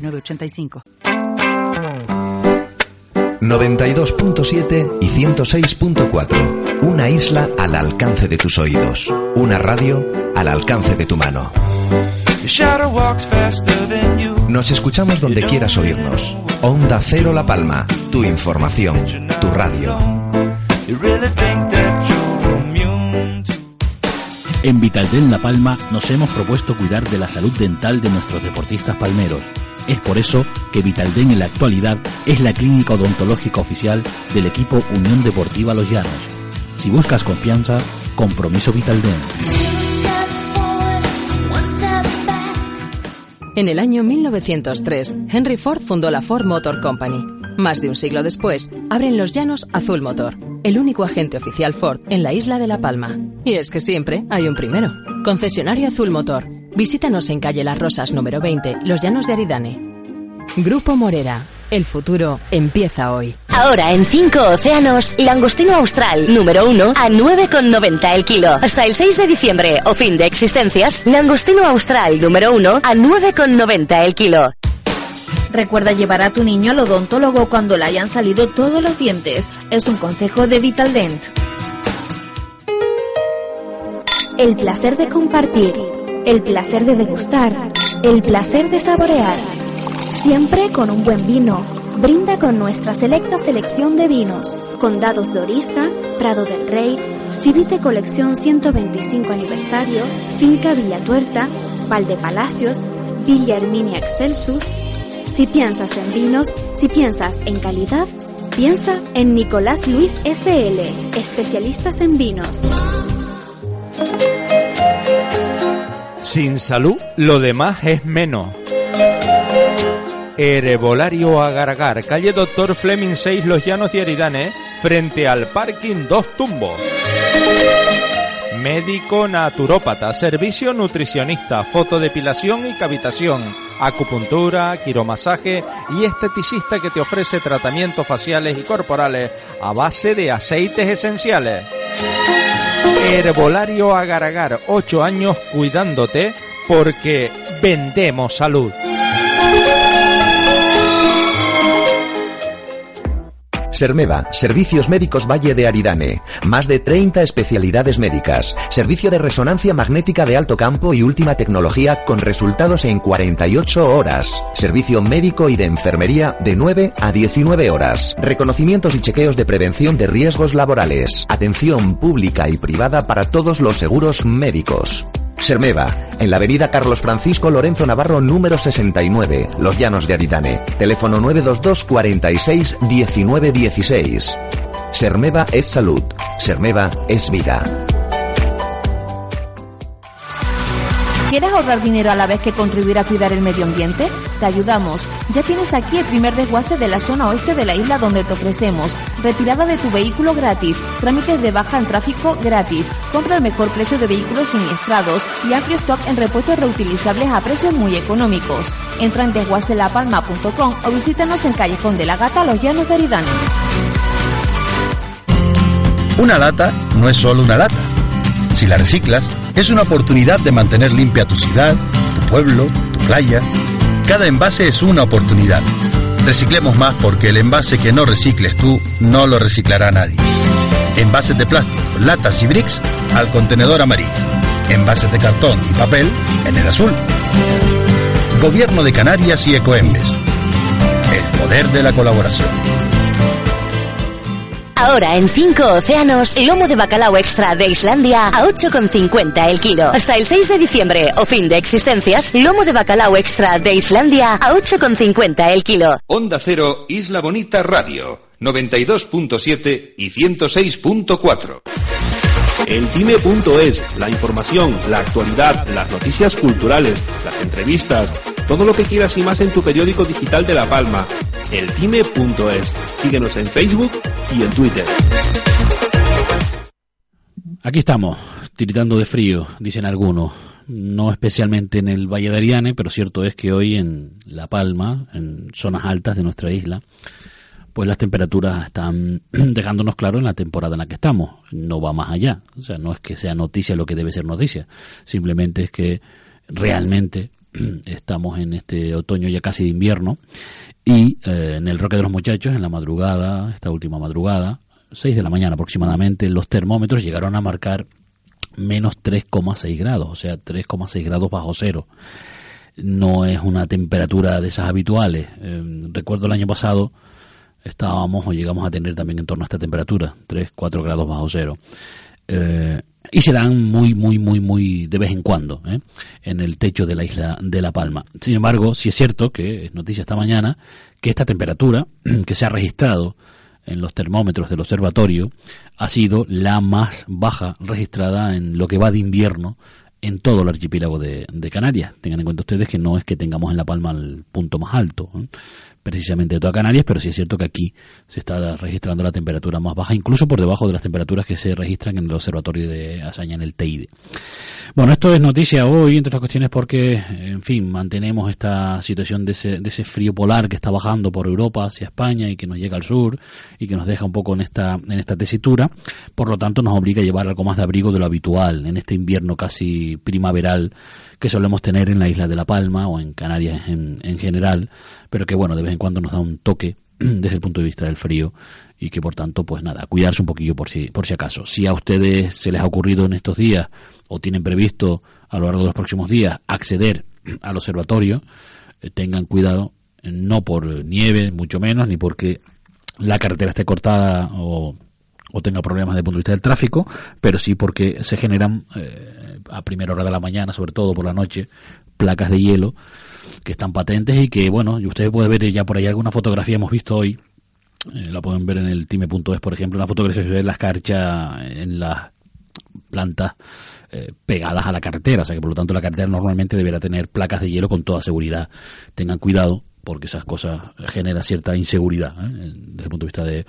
906985. 92.7 y 106.4. Una isla al alcance de tus oídos. Una radio al alcance de tu mano. Nos escuchamos donde quieras oírnos. Onda Cero La Palma. Tu información. Tu radio. En Vitaldent La Palma nos hemos propuesto cuidar de la salud dental de nuestros deportistas palmeros. Es por eso que Vitaldent en la actualidad es la clínica odontológica oficial del equipo Unión Deportiva Los Llanos. Si buscas confianza, compromiso Vitaldent. En el año 1903, Henry Ford fundó la Ford Motor Company. Más de un siglo después, abren Los Llanos Azul Motor, el único agente oficial Ford en la isla de La Palma. Y es que siempre hay un primero. Concesionario Azul Motor. Visítanos en calle Las Rosas número 20, Los Llanos de Aridane. Grupo Morera. El futuro empieza hoy. Ahora en 5 océanos, langostino austral número 1 a 9,90 el kilo. Hasta el 6 de diciembre o fin de existencias, langostino austral número 1 a 9,90 el kilo. Recuerda llevar a tu niño al odontólogo cuando le hayan salido todos los dientes. Es un consejo de Vital Dent. El placer de compartir, el placer de degustar, el placer de saborear. Siempre con un buen vino. Brinda con nuestra selecta selección de vinos. Condados de Orisa, Prado del Rey, Chivite Colección 125 Aniversario, Finca Villa Tuerta, Valdepalacios, Villa Herminia Excelsus. Si piensas en vinos, si piensas en calidad, piensa en Nicolás Luis SL, especialistas en vinos. Sin salud, lo demás es menos. Herbolario Agar calle Doctor Fleming 6, Los Llanos de Aridane, frente al parking Dos Tumbos. Médico naturópata, servicio nutricionista, fotodepilación y cavitación, acupuntura, quiromasaje y esteticista que te ofrece tratamientos faciales y corporales a base de aceites esenciales. Herbolario Agar 8 años cuidándote porque vendemos salud. Sermeva, Servicios Médicos Valle de Aridane. Más de 30 especialidades médicas. Servicio de resonancia magnética de alto campo y última tecnología con resultados en 48 horas. Servicio médico y de enfermería de 9 a 19 horas. Reconocimientos y chequeos de prevención de riesgos laborales. Atención pública y privada para todos los seguros médicos. Sermeva, en la avenida Carlos Francisco Lorenzo Navarro número 69, Los Llanos de Aridane. Teléfono 922 46 19 16. Sermeva es salud. Sermeva es vida. ¿Quieres ahorrar dinero a la vez que contribuir a cuidar el medio ambiente? Te ayudamos. Ya tienes aquí el primer desguace de la zona oeste de la isla donde te ofrecemos retirada de tu vehículo gratis, trámites de baja en tráfico gratis, compra el mejor precio de vehículos siniestrados y amplio stock en repuestos reutilizables a precios muy económicos. Entra en desguacelapalma.com o visítanos en Callejón de la Gata, Los Llanos de Aridane. Una lata no es solo una lata. Si la reciclas, es una oportunidad de mantener limpia tu ciudad, tu pueblo, tu playa. Cada envase es una oportunidad. Reciclemos más porque el envase que no recicles tú no lo reciclará nadie. Envases de plástico, latas y bricks al contenedor amarillo. Envases de cartón y papel en el azul. Gobierno de Canarias y Ecoembes. El poder de la colaboración. Ahora en 5 océanos, lomo de bacalao extra de Islandia a 8,50 el kilo. Hasta el 6 de diciembre o fin de existencias, lomo de bacalao extra de Islandia a 8,50 el kilo. Onda Cero, Isla Bonita Radio, 92.7 y 106.4. Eltime.es, la información, la actualidad, las noticias culturales, las entrevistas, todo lo que quieras y más en tu periódico digital de La Palma. Eltime.es. Síguenos en Facebook y en Twitter. Aquí estamos, tiritando de frío, dicen algunos. No especialmente en el Valle de Ariane, pero cierto es que hoy en La Palma, en zonas altas de nuestra isla, pues las temperaturas están dejándonos claro en la temporada en la que estamos. No va más allá. O sea, no es que sea noticia lo que debe ser noticia. Simplemente es que realmente estamos en este otoño ya casi de invierno y eh, en el Roque de los Muchachos, en la madrugada, esta última madrugada, 6 de la mañana aproximadamente, los termómetros llegaron a marcar menos 3,6 grados, o sea, 3,6 grados bajo cero. No es una temperatura de esas habituales. Eh, recuerdo el año pasado estábamos o llegamos a tener también en torno a esta temperatura, 3, 4 grados bajo cero. Eh, y se dan muy, muy, muy, muy de vez en cuando ¿eh? en el techo de la isla de La Palma. Sin embargo, sí es cierto que es noticia esta mañana que esta temperatura que se ha registrado en los termómetros del observatorio ha sido la más baja registrada en lo que va de invierno en todo el archipiélago de, Canarias. Tengan en cuenta ustedes que no es que tengamos en La Palma el punto más alto. ¿eh? Precisamente de toda Canarias, pero sí es cierto que aquí se está registrando la temperatura más baja, incluso por debajo de las temperaturas que se registran en el observatorio de Azaña en el Teide. Bueno, esto es noticia hoy, entre otras cuestiones, porque, en fin, mantenemos esta situación de ese, de ese frío polar que está bajando por Europa hacia España y que nos llega al sur y que nos deja un poco en esta, en esta tesitura. Por lo tanto, nos obliga a llevar algo más de abrigo de lo habitual en este invierno casi primaveral que solemos tener en la isla de La Palma o en Canarias en, en general, pero que bueno, de vez en cuando nos da un toque desde el punto de vista del frío y que por tanto, pues nada, cuidarse un poquillo por si, por si acaso. Si a ustedes se les ha ocurrido en estos días o tienen previsto a lo largo de los próximos días acceder al observatorio, eh, tengan cuidado, no por nieve, mucho menos, ni porque la carretera esté cortada o, o tenga problemas desde el punto de vista del tráfico, pero sí porque se generan eh, a primera hora de la mañana, sobre todo por la noche, placas de hielo que están patentes y que, bueno, y ustedes pueden ver ya por ahí alguna fotografía hemos visto hoy, eh, la pueden ver en el time.es, por ejemplo, una fotografía de la escarcha en las plantas eh, pegadas a la carretera, o sea que por lo tanto la carretera normalmente deberá tener placas de hielo con toda seguridad. Tengan cuidado porque esas cosas generan cierta inseguridad desde el punto de vista de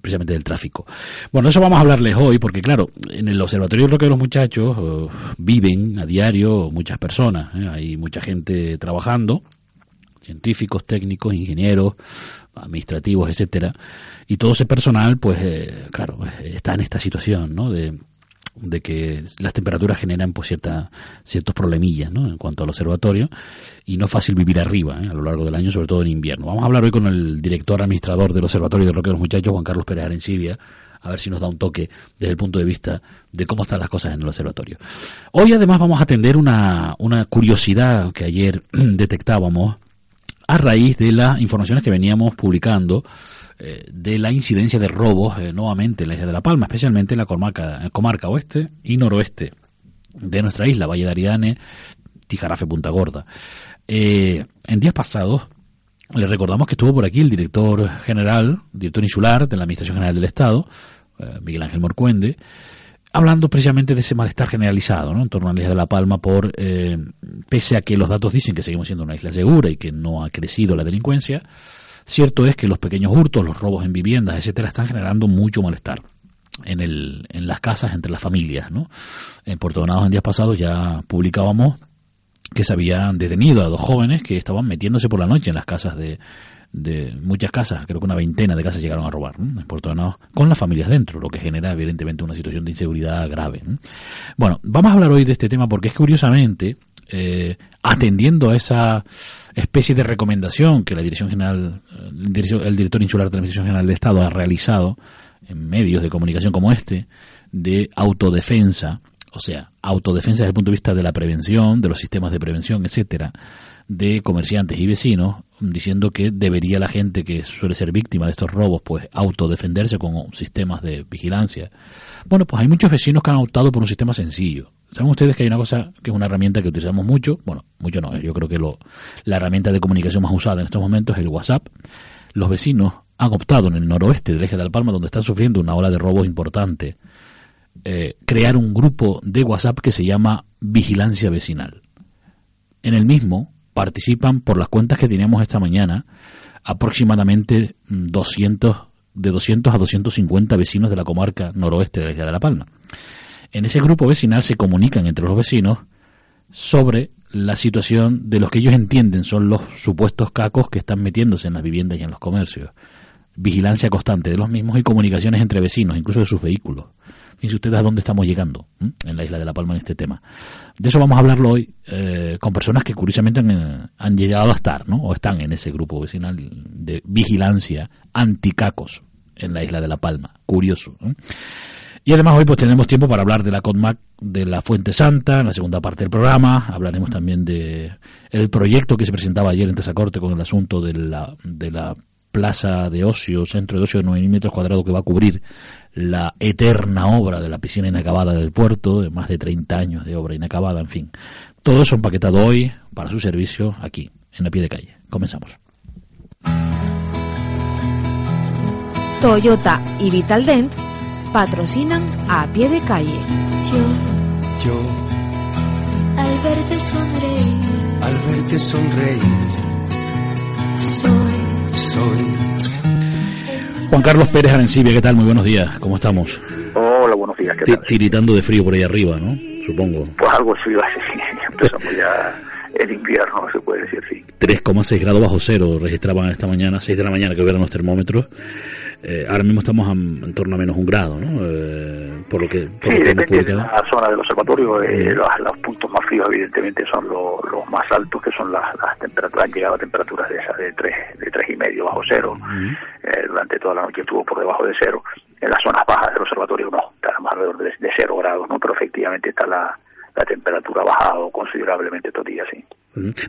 precisamente del tráfico. Bueno, eso vamos a hablarles hoy, porque claro, en el Observatorio Roque de los Muchachos eh, viven a diario muchas personas, ¿eh? hay mucha gente trabajando, científicos, técnicos, ingenieros, administrativos, etcétera, y todo ese personal, pues, eh, claro, está en esta situación, ¿no? De, de que las temperaturas generan pues cierta, ciertos problemillas ¿no? en cuanto al observatorio y no es fácil vivir arriba ¿eh? a lo largo del año, sobre todo en invierno. Vamos a hablar hoy con el director administrador del Observatorio de Roque de los Muchachos, Juan Carlos Pérez Arencibia, a ver si nos da un toque desde el punto de vista de cómo están las cosas en el observatorio. Hoy además vamos a atender una, una curiosidad que ayer detectábamos a raíz de las informaciones que veníamos publicando eh, de la incidencia de robos eh, nuevamente en la isla de La Palma, especialmente en la comarca, comarca oeste y noroeste de nuestra isla, Valle de Ariane, Tijarafe, Punta Gorda. Eh, en días pasados, les recordamos que estuvo por aquí el director general, director insular de la Administración General del Estado, Miguel Ángel Morcuende, hablando precisamente de ese malestar generalizado ¿no? en torno a la isla de La Palma por, pese a que los datos dicen que seguimos siendo una isla segura y que no ha crecido la delincuencia, Cierto es que los pequeños hurtos, los robos en viviendas, etcétera, están generando mucho malestar en, el, en las casas, entre las familias. ¿no? En Puerto en días pasados, ya publicábamos que se habían detenido a dos jóvenes que estaban metiéndose por la noche en las casas de, de muchas casas, creo que una veintena de casas llegaron a robar en Puerto Donados, con las familias dentro, lo que genera evidentemente una situación de inseguridad grave. Bueno, vamos a hablar hoy de este tema porque es curiosamente, eh, atendiendo a esa especie de recomendación que la Dirección General, el director insular de la Administración General de Estado ha realizado en medios de comunicación como este, de autodefensa, o sea, autodefensa desde el punto de vista de la prevención, de los sistemas de prevención, etcétera, de comerciantes y vecinos, diciendo que debería la gente que suele ser víctima de estos robos, pues autodefenderse con sistemas de vigilancia. Bueno, pues hay muchos vecinos que han optado por un sistema sencillo, Saben ustedes que hay una cosa que es una herramienta que utilizamos mucho, bueno, mucho no, yo creo que lo, la herramienta de comunicación más usada en estos momentos es el WhatsApp. Los vecinos han optado en el noroeste del eje de La Palma, donde están sufriendo una ola de robos importante, eh, crear un grupo de WhatsApp que se llama Vigilancia Vecinal. En el mismo participan por las cuentas que teníamos esta mañana aproximadamente 200 de 200 a 250 vecinos de la comarca noroeste de la isla de La Palma. En ese grupo vecinal se comunican entre los vecinos sobre la situación de los que ellos entienden son los supuestos cacos que están metiéndose en las viviendas y en los comercios. Vigilancia constante de los mismos y comunicaciones entre vecinos, incluso de sus vehículos. Fíjense ustedes a dónde estamos llegando en la isla de La Palma en este tema. De eso vamos a hablarlo hoy eh, con personas que curiosamente han, llegado a estar, ¿no? O están en ese grupo vecinal de vigilancia anticacos en la isla de La Palma. Curioso. Y además hoy pues tenemos tiempo para hablar de la CONMAC de la Fuente Santa, en la segunda parte del programa. Hablaremos también de el proyecto que se presentaba ayer en Tesacorte con el asunto de la, de la plaza de ocio, centro de ocio de 9.000 metros cuadrados que va a cubrir la eterna obra de la piscina inacabada del puerto, de más de 30 años de obra inacabada, en fin. Todo eso empaquetado hoy para su servicio aquí, en la pie de calle. Comenzamos. Toyota y Vitaldent patrocinan a pie de calle. Yo, yo, al verte sonreír, al verte sonreír, soy, soy Juan Carlos Pérez Arencibia, ¿qué tal? Muy buenos días, ¿cómo estamos? Hola, buenos días, ¿qué tal? Tiritando de frío por ahí arriba, ¿no? Supongo. Pues algo frío hace, sí, empezamos ya el invierno, se puede decir, sí. 3,6 grados bajo cero registraban esta mañana, 6 de la mañana que hubieran los termómetros. Eh, ahora mismo estamos en, torno a menos un grado, ¿no? Eh, por lo que, por sí, depende de la zona del observatorio. Eh, los, puntos más fríos, evidentemente, son los, más altos, que son las, temperaturas, han llegado a temperaturas de esas de tres, de tres y medio bajo cero. durante toda la noche estuvo por debajo de cero. En las zonas bajas del observatorio no, está más alrededor de, de cero grados, ¿no? Pero efectivamente está la, la temperatura ha bajado considerablemente estos días, sí.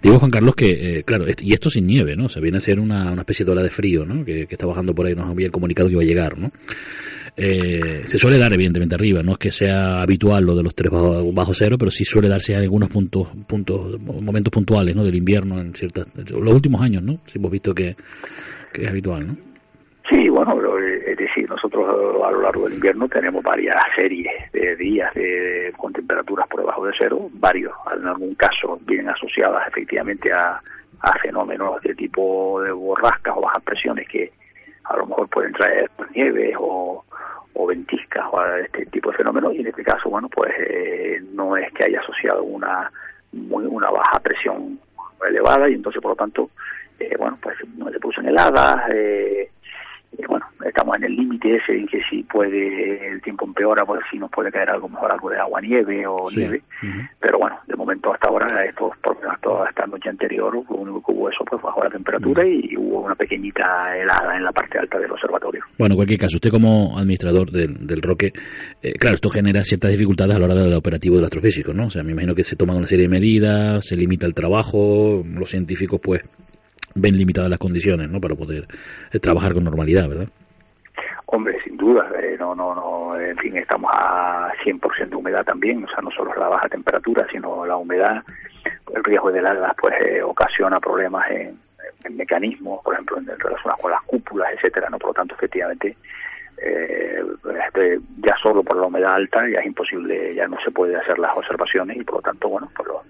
Digo, Juan Carlos, que, eh, claro, y esto sin nieve, ¿no? O sea, viene a ser una, una especie de ola de frío, ¿no? Que, está bajando por ahí, nos habían comunicado que iba a llegar, ¿no? Eh, se suele dar, evidentemente, arriba, no es que sea habitual lo de los tres bajo, cero, pero sí suele darse en algunos puntos, puntos, momentos puntuales, ¿no? Del invierno, en ciertas, los últimos años, ¿no? Sí hemos visto que, que es habitual, ¿no? Sí, bueno, es decir, nosotros a lo largo del invierno tenemos varias series de días de, con temperaturas por debajo de cero, varios, en algún caso vienen asociadas efectivamente a, fenómenos de tipo de borrascas o bajas presiones que a lo mejor pueden traer nieves o, ventiscas o a este tipo de fenómenos y en este caso, bueno, pues eh, no es que haya asociado una, muy, una baja presión elevada y entonces por lo tanto, eh, bueno, pues no se puso en heladas, eh, bueno, estamos en el límite ese en que si puede, el tiempo empeora, pues si nos puede caer algo mejor, algo de agua nieve o nieve, pero bueno, de momento hasta ahora, estos, toda esta noche anterior, lo único que hubo eso, pues bajó la temperatura y hubo una pequeñita helada en la parte alta del observatorio. Bueno, en cualquier caso, usted como administrador del, del Roque, eh, claro, esto genera ciertas dificultades a la hora del operativo del astrofísico, ¿no? O sea, me imagino que se toman una serie de medidas, se limita el trabajo, los científicos, pues, ven limitadas las condiciones ¿no? para poder eh, trabajar con normalidad, ¿verdad? Hombre, sin duda, eh, no, no, no, en fin, estamos a 100% de humedad también, o sea, no solo la baja temperatura, sino la humedad, el riesgo de heladas, pues eh, ocasiona problemas en, mecanismos, por ejemplo, en, relación con las cúpulas, etcétera, ¿no? Por lo tanto, efectivamente, este, ya solo por la humedad alta ya es imposible, ya no se puede hacer las observaciones y por lo tanto, bueno, pues lo,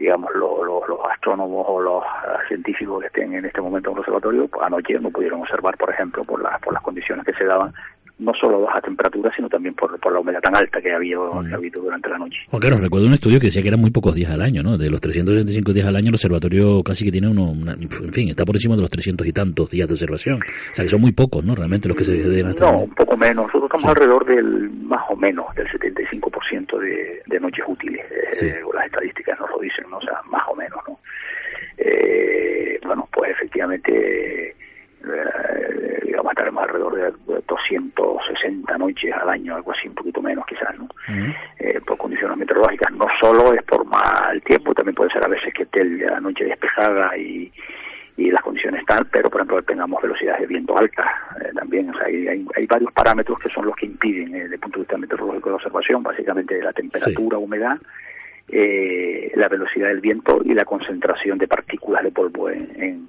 digamos, los, los, astrónomos o los eh, científicos que estén en este momento en el observatorio, anoche no pudieron observar, por ejemplo, por, las por las condiciones que se daban, no solo baja temperatura, sino también por, por la humedad tan alta que había, que habido durante la noche. Juan Carlos, recuerdo un estudio que decía que eran muy pocos días al año, ¿no? De los 365 días al año, el observatorio casi que tiene uno, en fin, está por encima de los 300 y tantos días de observación. O sea, que son muy pocos, ¿no? Realmente los que se deben estar... No, un poco menos. Nosotros estamos alrededor del, más o menos, del 75% de, de noches útiles. Eh, las estadísticas nos lo dicen, ¿no? O sea, más o menos, ¿no? Eh, bueno, pues efectivamente eh, digamos, estaremos alrededor de 260 noches al año, algo así, un poquito menos quizás, ¿no? eh, por condiciones meteorológicas. No solo es por mal tiempo, también puede ser a veces que esté la noche despejada y, y las condiciones están, pero por ejemplo tengamos velocidades de viento altas eh, también. O sea, hay, hay, varios parámetros que son los que impiden, eh, desde el punto de vista meteorológico de observación, básicamente la temperatura, humedad, eh, la velocidad del viento y la concentración de partículas de polvo en, en,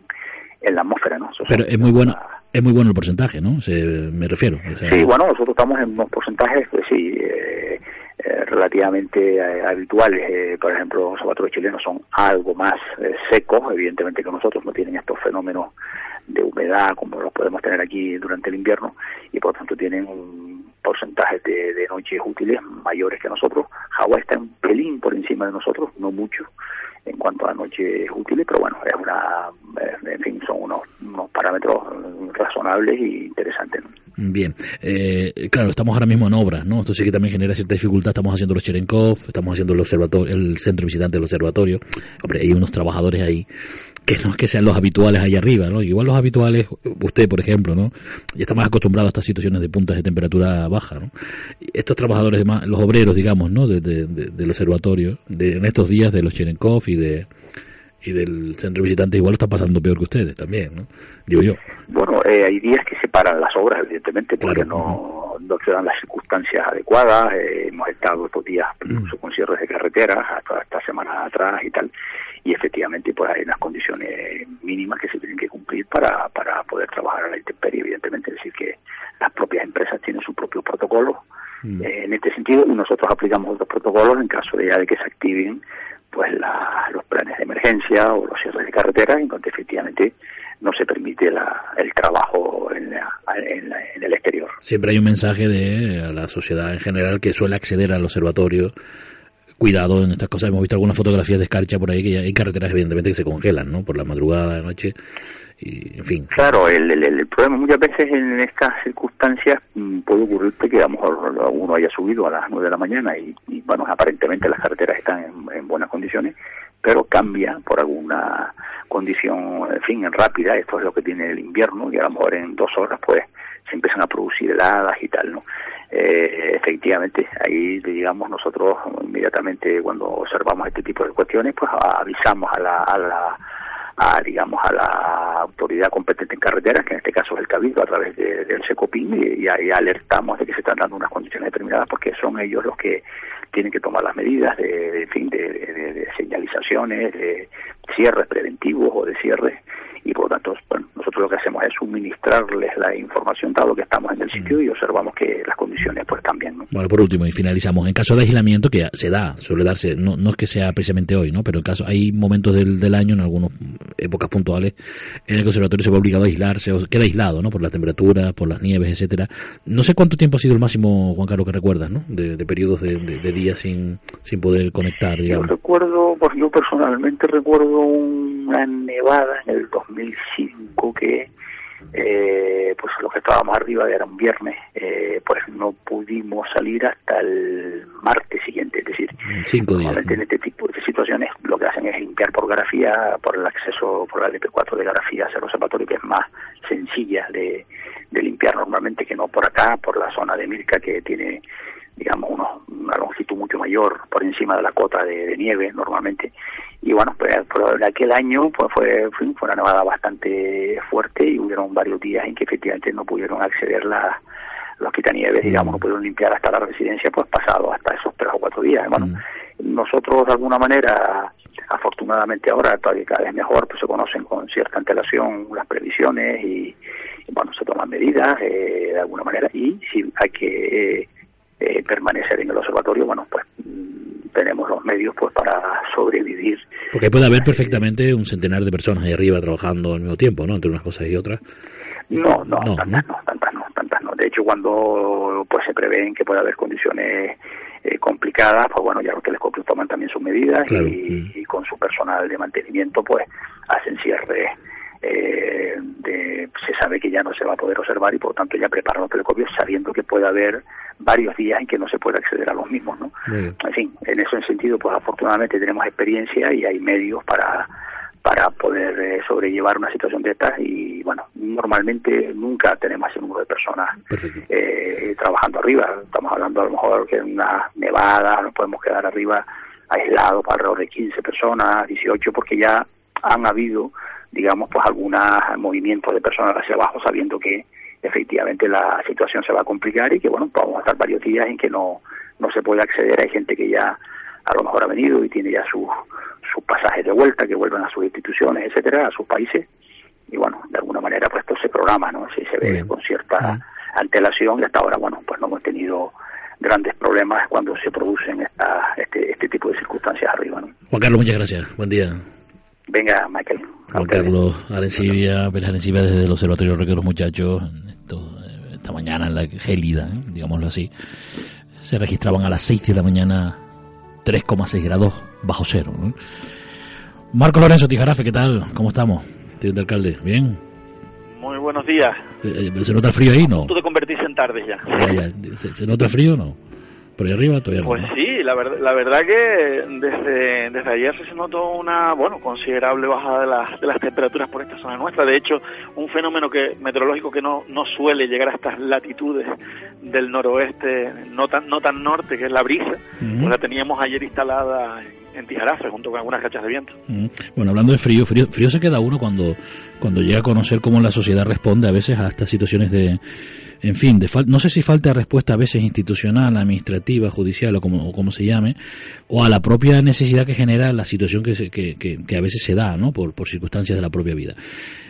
la atmósfera, ¿no? Pero es muy buena Es muy bueno el porcentaje, ¿no? Se, me refiero. sí, bueno, nosotros estamos en unos porcentajes, pues sí, eh, eh, relativamente eh, habituales. por ejemplo, los observatorios chilenos son algo más secos, evidentemente que nosotros no tienen estos fenómenos de humedad como los podemos tener aquí durante el invierno y por tanto tienen un porcentaje de, noches útiles mayores que nosotros. Hawái está un pelín por encima de nosotros, no mucho, en cuanto a noches útiles, pero bueno, es una, eh, en fin, son unos, unos parámetros razonables y interesantes. Bien, eh, claro, estamos ahora mismo en obras, ¿no? Esto sí que también genera cierta dificultad. Estamos haciendo los Cherenkov, estamos haciendo el observatorio, el centro visitante del observatorio. Hombre, hay unos trabajadores ahí que no es que sean los habituales ahí arriba, ¿no? Igual los habituales, usted, por ejemplo, ¿no? Ya está más acostumbrado a estas situaciones de puntas de temperatura baja, ¿no? Estos trabajadores, los obreros, digamos, ¿no? De, del observatorio, de, en estos días de los Cherenkov y de y del centro visitante igual lo está pasando peor que ustedes también, ¿no? Digo yo. Bueno, eh, hay días que se paran las obras, evidentemente, porque no, no se dan las circunstancias adecuadas. Eh, hemos estado estos días incluso con cierres de carreteras, hasta esta semana atrás y tal y efectivamente pues hay unas condiciones mínimas que se tienen que cumplir para, para poder trabajar a la intemperie, evidentemente, es decir, que las propias empresas tienen su propio protocolo mm. eh, en este sentido y nosotros aplicamos otros protocolos en caso de ya de que se activen pues los planes de emergencia o los cierres de carreteras en donde efectivamente no se permite la, el trabajo en, en, el exterior. Siempre hay un mensaje de a la sociedad en general que suele acceder al observatorio cuidado en estas cosas. Hemos visto algunas fotografías de escarcha por ahí que hay carreteras evidentemente que se congelan, ¿no? Por la madrugada, la noche, y en fin. Claro, el, el, problema muchas veces en estas circunstancias mm, puede ocurrirte que a lo mejor uno haya subido a las nueve de la mañana y, bueno, aparentemente las carreteras están en, buenas condiciones, pero cambia por alguna condición, en fin, rápida, esto es lo que tiene el invierno y a lo mejor en dos horas pues se empiezan a producir heladas y tal, ¿no? Eh, efectivamente, ahí digamos nosotros inmediatamente cuando observamos este tipo de cuestiones, pues avisamos a la, a la a, digamos a la autoridad competente en carreteras, que en este caso es el Cabildo a través del SECOPIN, y, ahí alertamos de que se están dando unas condiciones determinadas porque son ellos los que tienen que tomar las medidas de, fin, de, de señalizaciones, de cierres preventivos o de cierres y por lo tanto bueno, nosotros lo que hacemos es suministrarles la información dado que estamos en el sitio y observamos que las condiciones pues cambian. Bueno, por último y finalizamos, en caso de aislamiento que se da, suele darse, no, no es que sea precisamente hoy, ¿no? pero en caso hay momentos del, del año, en algunas épocas puntuales, en el conservatorio se va obligado a aislarse, o queda aislado, ¿no? Por la temperatura, por las nieves, etcétera. No sé cuánto tiempo ha sido el máximo, Juan Carlos, que recuerdas, ¿no? De, periodos de, días sin, sin poder conectar, digamos. Yo recuerdo, pues yo personalmente recuerdo una nevada en el 2005 que eh, pues los que estábamos arriba era un viernes, eh, pues no pudimos salir hasta el martes siguiente, es decir, Cinco días. en este tipo de situaciones lo que hacen es limpiar por grafía, por el acceso por la LP4 de grafía hacia el observatorio, que es más sencilla de, de limpiar normalmente que no por acá, por la zona de Mirca que tiene digamos, una longitud mucho mayor por encima de la cota de, nieve normalmente. Y bueno, pues en aquel año pues fue, fue una nevada bastante fuerte y hubieron varios días en que efectivamente no pudieron acceder la, los quitanieves, digamos, no mm. pudieron limpiar hasta la residencia, pues pasado hasta esos tres o cuatro días. Bueno, mm. nosotros de alguna manera, afortunadamente ahora todavía cada vez mejor, pues se conocen con cierta antelación las previsiones y, bueno, se toman medidas eh, de alguna manera y si hay que... Eh, permanecer en el observatorio, bueno, pues mm, tenemos los medios pues para sobrevivir. Porque puede haber perfectamente un centenar de personas ahí arriba trabajando al mismo tiempo, ¿no? Entre unas cosas y otras. No, no, tantas ¿no? tantas no, tantas no. De hecho, cuando pues se prevén que pueda haber condiciones eh, complicadas, pues bueno, ya los telescopios toman también sus medidas y, mm. y, con su personal de mantenimiento, pues hacen cierre eh, de, se sabe que ya no se va a poder observar y por lo tanto ya preparan los telescopios sabiendo que puede haber varios días en que no se puede acceder a los mismos, ¿no? En fin, en ese sentido, pues afortunadamente tenemos experiencia y hay medios para para poder eh, sobrellevar una situación de estas y bueno, normalmente nunca tenemos ese número de personas eh, trabajando arriba, estamos hablando a lo mejor que en una nevada nos podemos quedar arriba aislados para alrededor de 15 personas, 18, porque ya han habido digamos, pues algún movimiento de personas hacia abajo sabiendo que efectivamente la situación se va a complicar y que, bueno, vamos a estar varios días en que no, no se puede acceder. Hay gente que ya a lo mejor ha venido y tiene ya sus sus pasajes de vuelta, que vuelven a sus instituciones, etcétera, a sus países. Y bueno, de alguna manera, pues esto se programa ¿no? Sí se ve con cierta antelación y hasta ahora, bueno, pues no hemos tenido grandes problemas cuando se producen esta, este, este tipo de circunstancias arriba, ¿no? Juan Carlos, muchas gracias. Buen día. Venga, Michael. Juan Carlos Arencibia, Arencibia desde el Observatorio de los Muchachos, esta mañana en la gélida, ¿eh? digámoslo así, se registraban a las 6 de la mañana 3,6 grados bajo cero. Marco Lorenzo Tijarafe, ¿qué tal? ¿Cómo estamos? Teniente alcalde, ¿bien? Muy buenos días. Eh, eh, ¿Se nota el frío ahí, no? Tú te convertís en tarde ya. ¿Se, nota el frío o no? ¿Por ahí arriba todavía Pues sí, la, verdad la verdad que desde, desde ayer se notó una, bueno, considerable bajada de las, de las temperaturas por esta zona nuestra. De hecho, un fenómeno que meteorológico que no, no suele llegar a estas latitudes del noroeste, no tan, no tan norte, que es la brisa, pues la teníamos ayer instalada en en Tijarafe junto con algunas cachas de viento. Bueno, hablando de frío, frío, frío se queda uno cuando, cuando llega a conocer cómo la sociedad responde a veces a estas situaciones de, en fin, de no sé si falta respuesta a veces institucional, administrativa, judicial o como, como se llame, o a la propia necesidad que genera la situación que, que, que, a veces se da, ¿no? Por, por circunstancias de la propia vida.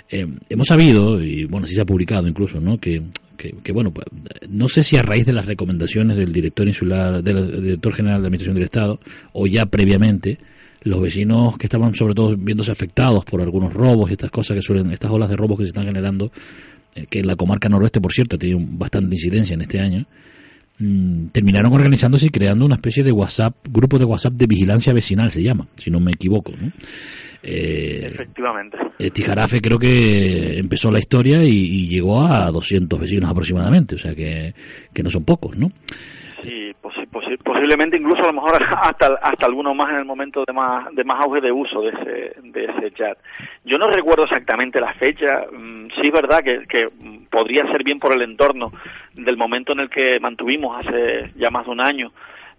Eh, hemos sabido, y bueno, sí se ha publicado incluso, ¿no? Que, que, bueno, pues, no sé si a raíz de las recomendaciones del director insular, del director general de Administración del Estado, o ya previamente, los vecinos que estaban sobre todo viéndose afectados por algunos robos y estas cosas que suelen, estas olas de robos que se están generando, que en la comarca noroeste, por cierto, ha tenido bastante incidencia en este año, mm, terminaron organizándose y creando una especie de WhatsApp, grupo de WhatsApp de vigilancia vecinal se llama, si no me equivoco, ¿no? Eh, Efectivamente. Eh, Tijarafe creo que empezó la historia y, llegó a 200 vecinos aproximadamente, o sea que, que no son pocos, ¿no? Sí, posiblemente incluso a lo mejor hasta hasta algunos más en el momento de más de más auge de uso de ese de ese chat. Yo no recuerdo exactamente la fecha. Mm, sí es verdad que, que podría ser bien por el entorno del momento en el que mantuvimos hace ya más de un año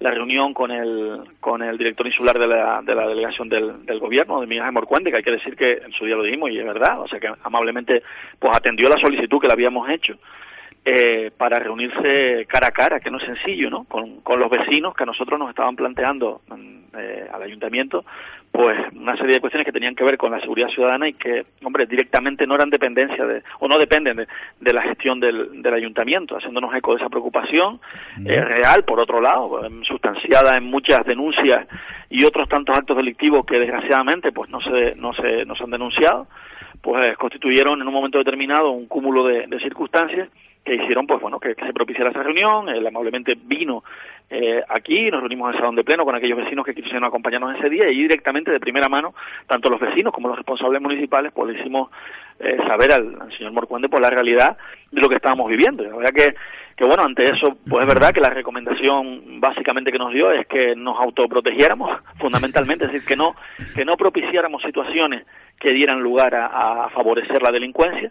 la reunión con el, con el director insular de la, de la delegación del, del gobierno, de Miguel Morcuende, que hay que decir que en su día lo dijimos y es verdad, o sea que amablemente pues atendió la solicitud que le habíamos hecho eh, para reunirse cara a cara, que no es sencillo, ¿no? Con, con los vecinos que a nosotros nos estaban planteando mm, eh, al ayuntamiento, pues una serie de cuestiones que tenían que ver con la seguridad ciudadana y que, hombre, directamente no eran dependencia de, o no dependen de, la gestión del, del, ayuntamiento, haciéndonos eco de esa preocupación eh, real, por otro lado, em, sustanciada en muchas denuncias y otros tantos actos delictivos que desgraciadamente pues no se, no se, no se han denunciado, pues constituyeron en un momento determinado un cúmulo de circunstancias que hicieron pues bueno que, se propiciara esa reunión. Él amablemente vino eh, aquí nos reunimos en el salón de pleno con aquellos vecinos que quisieron acompañarnos ese día y directamente de primera mano tanto los vecinos como los responsables municipales pues le hicimos eh, saber al, señor Morcuende por la realidad de lo que estábamos viviendo. La verdad que que bueno ante eso pues es verdad que la recomendación básicamente que nos dio es que nos autoprotegiéramos fundamentalmente es decir que no que no propiciáramos situaciones que dieran lugar a favorecer la delincuencia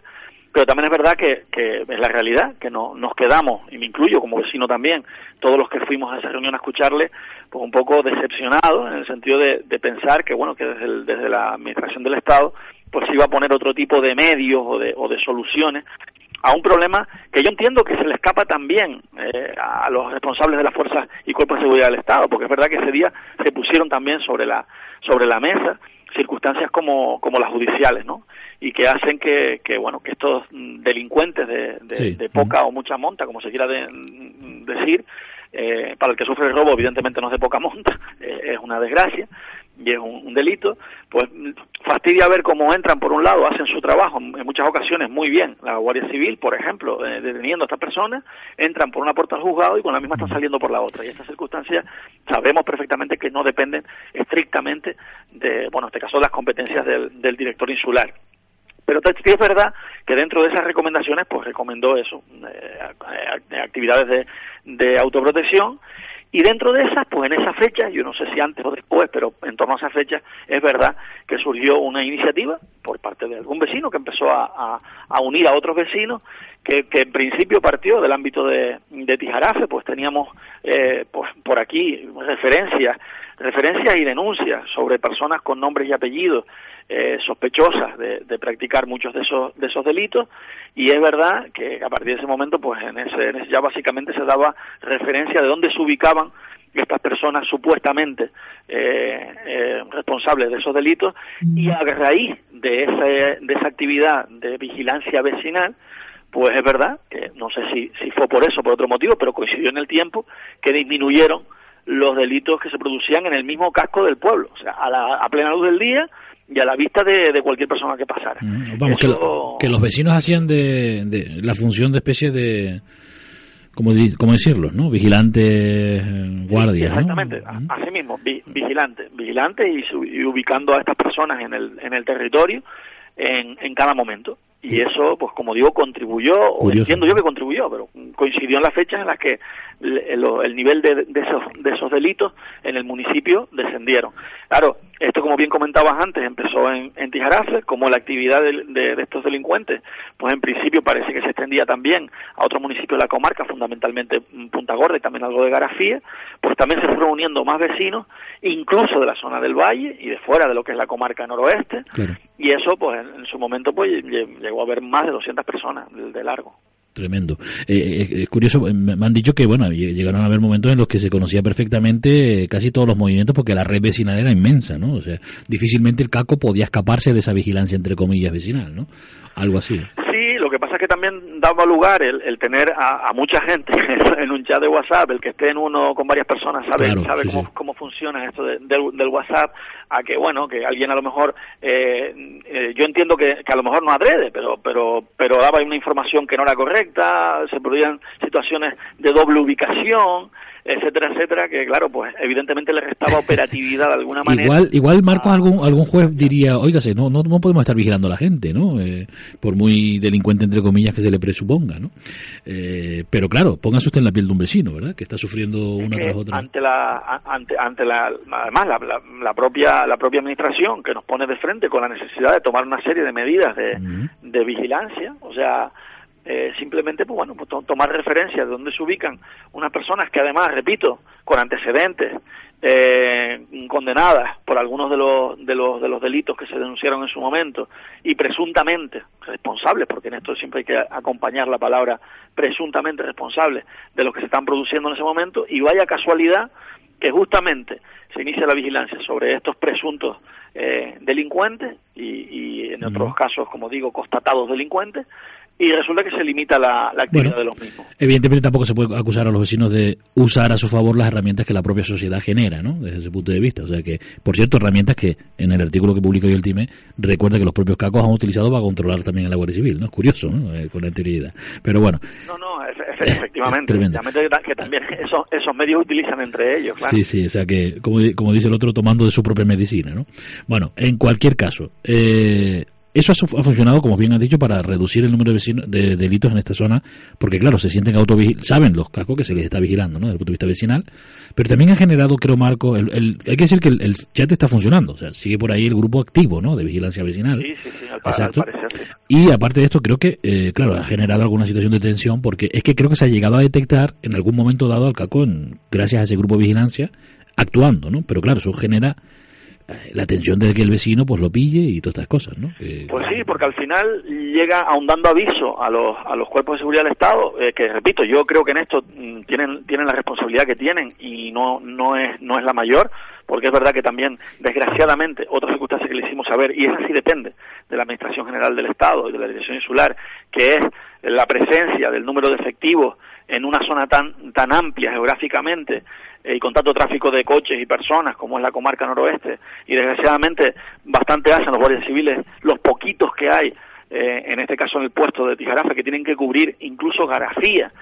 pero también es verdad que, es la realidad, que no, nos quedamos, y me incluyo como vecino también, todos los que fuimos a esa reunión a escucharle, pues un poco decepcionados en el sentido de, de pensar que, bueno, que desde, desde la Administración del Estado, pues se iba a poner otro tipo de medios o de, o de soluciones a un problema que yo entiendo que se le escapa también eh, a los responsables de las fuerzas y cuerpos de seguridad del Estado, porque es verdad que ese día se pusieron también sobre la sobre la mesa circunstancias como, como las judiciales, ¿no? Y que hacen que, que bueno, que estos delincuentes de, de, poca o mucha monta, como se quiera decir, eh, para el que sufre el robo, evidentemente no es de poca monta, eh, es una desgracia y es un, delito, pues fastidia ver cómo entran por un lado, hacen su trabajo en muchas ocasiones muy bien, la Guardia Civil, por ejemplo, eh, deteniendo a estas personas, entran por una puerta al juzgado y con la misma están saliendo por la otra. Y estas circunstancias sabemos perfectamente que no dependen estrictamente de, bueno, en este caso, las competencias del, del director insular. Pero es verdad que dentro de esas recomendaciones, pues recomendó eso, eh, actividades de, de autoprotección y dentro de esas, pues en esa fecha, yo no sé si antes o después, pero en torno a esa fecha, es verdad que surgió una iniciativa por parte de algún vecino que empezó a, a, unir a otros vecinos, que, que, en principio partió del ámbito de, de Tijarafe, pues teníamos eh, pues por aquí referencias referencias y denuncias sobre personas con nombres y apellidos eh, sospechosas de, practicar muchos de esos de esos delitos. Y es verdad que a partir de ese momento pues en ese, ya básicamente se daba referencia de dónde se ubicaban estas personas supuestamente eh, eh, responsables de esos delitos. Y a raíz de esa, de esa actividad de vigilancia vecinal pues es verdad que no sé si, si fue por eso por otro motivo pero coincidió en el tiempo que disminuyeron los delitos que se producían en el mismo casco del pueblo. O sea a, la, a plena luz del día y a la vista de, cualquier persona que pasara. Mm, vamos, que, los vecinos hacían de, de, la función de especie de, ¿cómo decirlo? ¿no? Vigilantes, eh, guardias. exactamente, así mismo, vigilantes, vigilantes y, ubicando a estas personas en el, en el territorio en, en cada momento. Y eso, pues como digo, contribuyó, o entiendo yo que contribuyó, pero coincidió en las fechas en las que el, nivel de, de, esos, de esos delitos en el municipio descendieron. Claro, esto, como bien comentabas antes, empezó en, en Tijarafe, como la actividad de, estos delincuentes, pues en principio parece que se extendía también a otros municipios de la comarca, fundamentalmente Punta Gorda y también algo de Garafía, pues también se fueron uniendo más vecinos, incluso de la zona del valle y de fuera de lo que es la comarca noroeste, y eso, pues en, su momento, pues llegó a haber más de 200 personas de largo. Tremendo. Eh, eh, es curioso, me han dicho que, bueno, llegaron a haber momentos en los que se conocía perfectamente casi todos los movimientos porque la red vecinal era inmensa, ¿no? O sea, difícilmente el caco podía escaparse de esa vigilancia, entre comillas, vecinal, ¿no? Algo así. Que también daba lugar el, el tener a, mucha gente en un chat de WhatsApp, el que esté en uno con varias personas sabe, sabe cómo, cómo funciona esto del, del, WhatsApp, a que, bueno, que alguien a lo mejor, eh, eh, yo entiendo que, que, a lo mejor no adrede, pero, pero, pero daba una información que no era correcta, se producían situaciones de doble ubicación, etcétera, etcétera, que claro, pues evidentemente le restaba operatividad de alguna manera. Igual, igual Marcos, algún, algún juez diría, oígase, no, no, no podemos estar vigilando a la gente, ¿no? Eh, por muy delincuente, entre comillas, que se le presuponga, ¿no? Eh, pero claro, póngase usted en la piel de un vecino, ¿verdad? Que está sufriendo una tras otra. Ante la, ante, ante la, además, la, la, propia, la propia administración que nos pone de frente con la necesidad de tomar una serie de medidas de, de vigilancia, o sea, eh, simplemente pues bueno pues tomar referencia de dónde se ubican unas personas que además repito con antecedentes eh, condenadas por algunos de los, de los de los delitos que se denunciaron en su momento y presuntamente responsables porque en esto siempre hay que acompañar la palabra presuntamente responsables de lo que se están produciendo en ese momento y vaya casualidad que justamente se inicia la vigilancia sobre estos presuntos eh, delincuentes y, y en otros casos, como digo, constatados delincuentes, y resulta que se limita la, actividad de los mismos. Evidentemente tampoco se puede acusar a los vecinos de usar a su favor las herramientas que la propia sociedad genera, ¿no? Desde ese punto de vista. O sea que, por cierto, herramientas que en el artículo que publica hoy el TIME recuerda que los propios cacos han utilizado para controlar también el Guardia Civil, ¿no? Es curioso, ¿no? Eh, con anterioridad. Pero bueno. No, no, efectivamente. que también esos, esos medios utilizan entre ellos, claro. Sí, sí, o sea que, como, como dice el otro, tomando de su propia medicina, ¿no? Bueno, en cualquier caso, eh, eso ha funcionado, como bien has dicho, para reducir el número de, vecinos, de delitos en esta zona, porque claro, se sienten autovigilados, saben los cascos que se les está vigilando, ¿no? Desde el punto de vista vecinal, pero también ha generado, creo, Marco, el, hay que decir que el, chat está funcionando, o sea, sigue por ahí el grupo activo, ¿no? De vigilancia vecinal. Sí, sí, sí, Exacto. Y aparte de esto, creo que, eh, claro, ha generado alguna situación de tensión, porque es que creo que se ha llegado a detectar en algún momento dado al cacón, gracias a ese grupo de vigilancia, actuando, ¿no? Pero claro, eso genera la atención de que el vecino pues lo pille y todas estas cosas, ¿no? Pues sí, porque al final llega ahondando aviso a los, a los cuerpos de seguridad del Estado, eh, que repito, yo creo que en esto mm, tienen, tienen la responsabilidad que tienen y no, no, es, no es la mayor, porque es verdad que también, desgraciadamente, otra circunstancia que le hicimos saber, y esa sí depende de la Administración General del Estado y de la Dirección Insular, que es la presencia del número de efectivos en una zona tan, tan amplia geográficamente y con tanto tráfico de coches y personas como es la comarca noroeste y desgraciadamente bastante hacen los guardias civiles los poquitos que hay eh, en este caso en el puesto de Tijarafe que tienen que cubrir incluso Garafía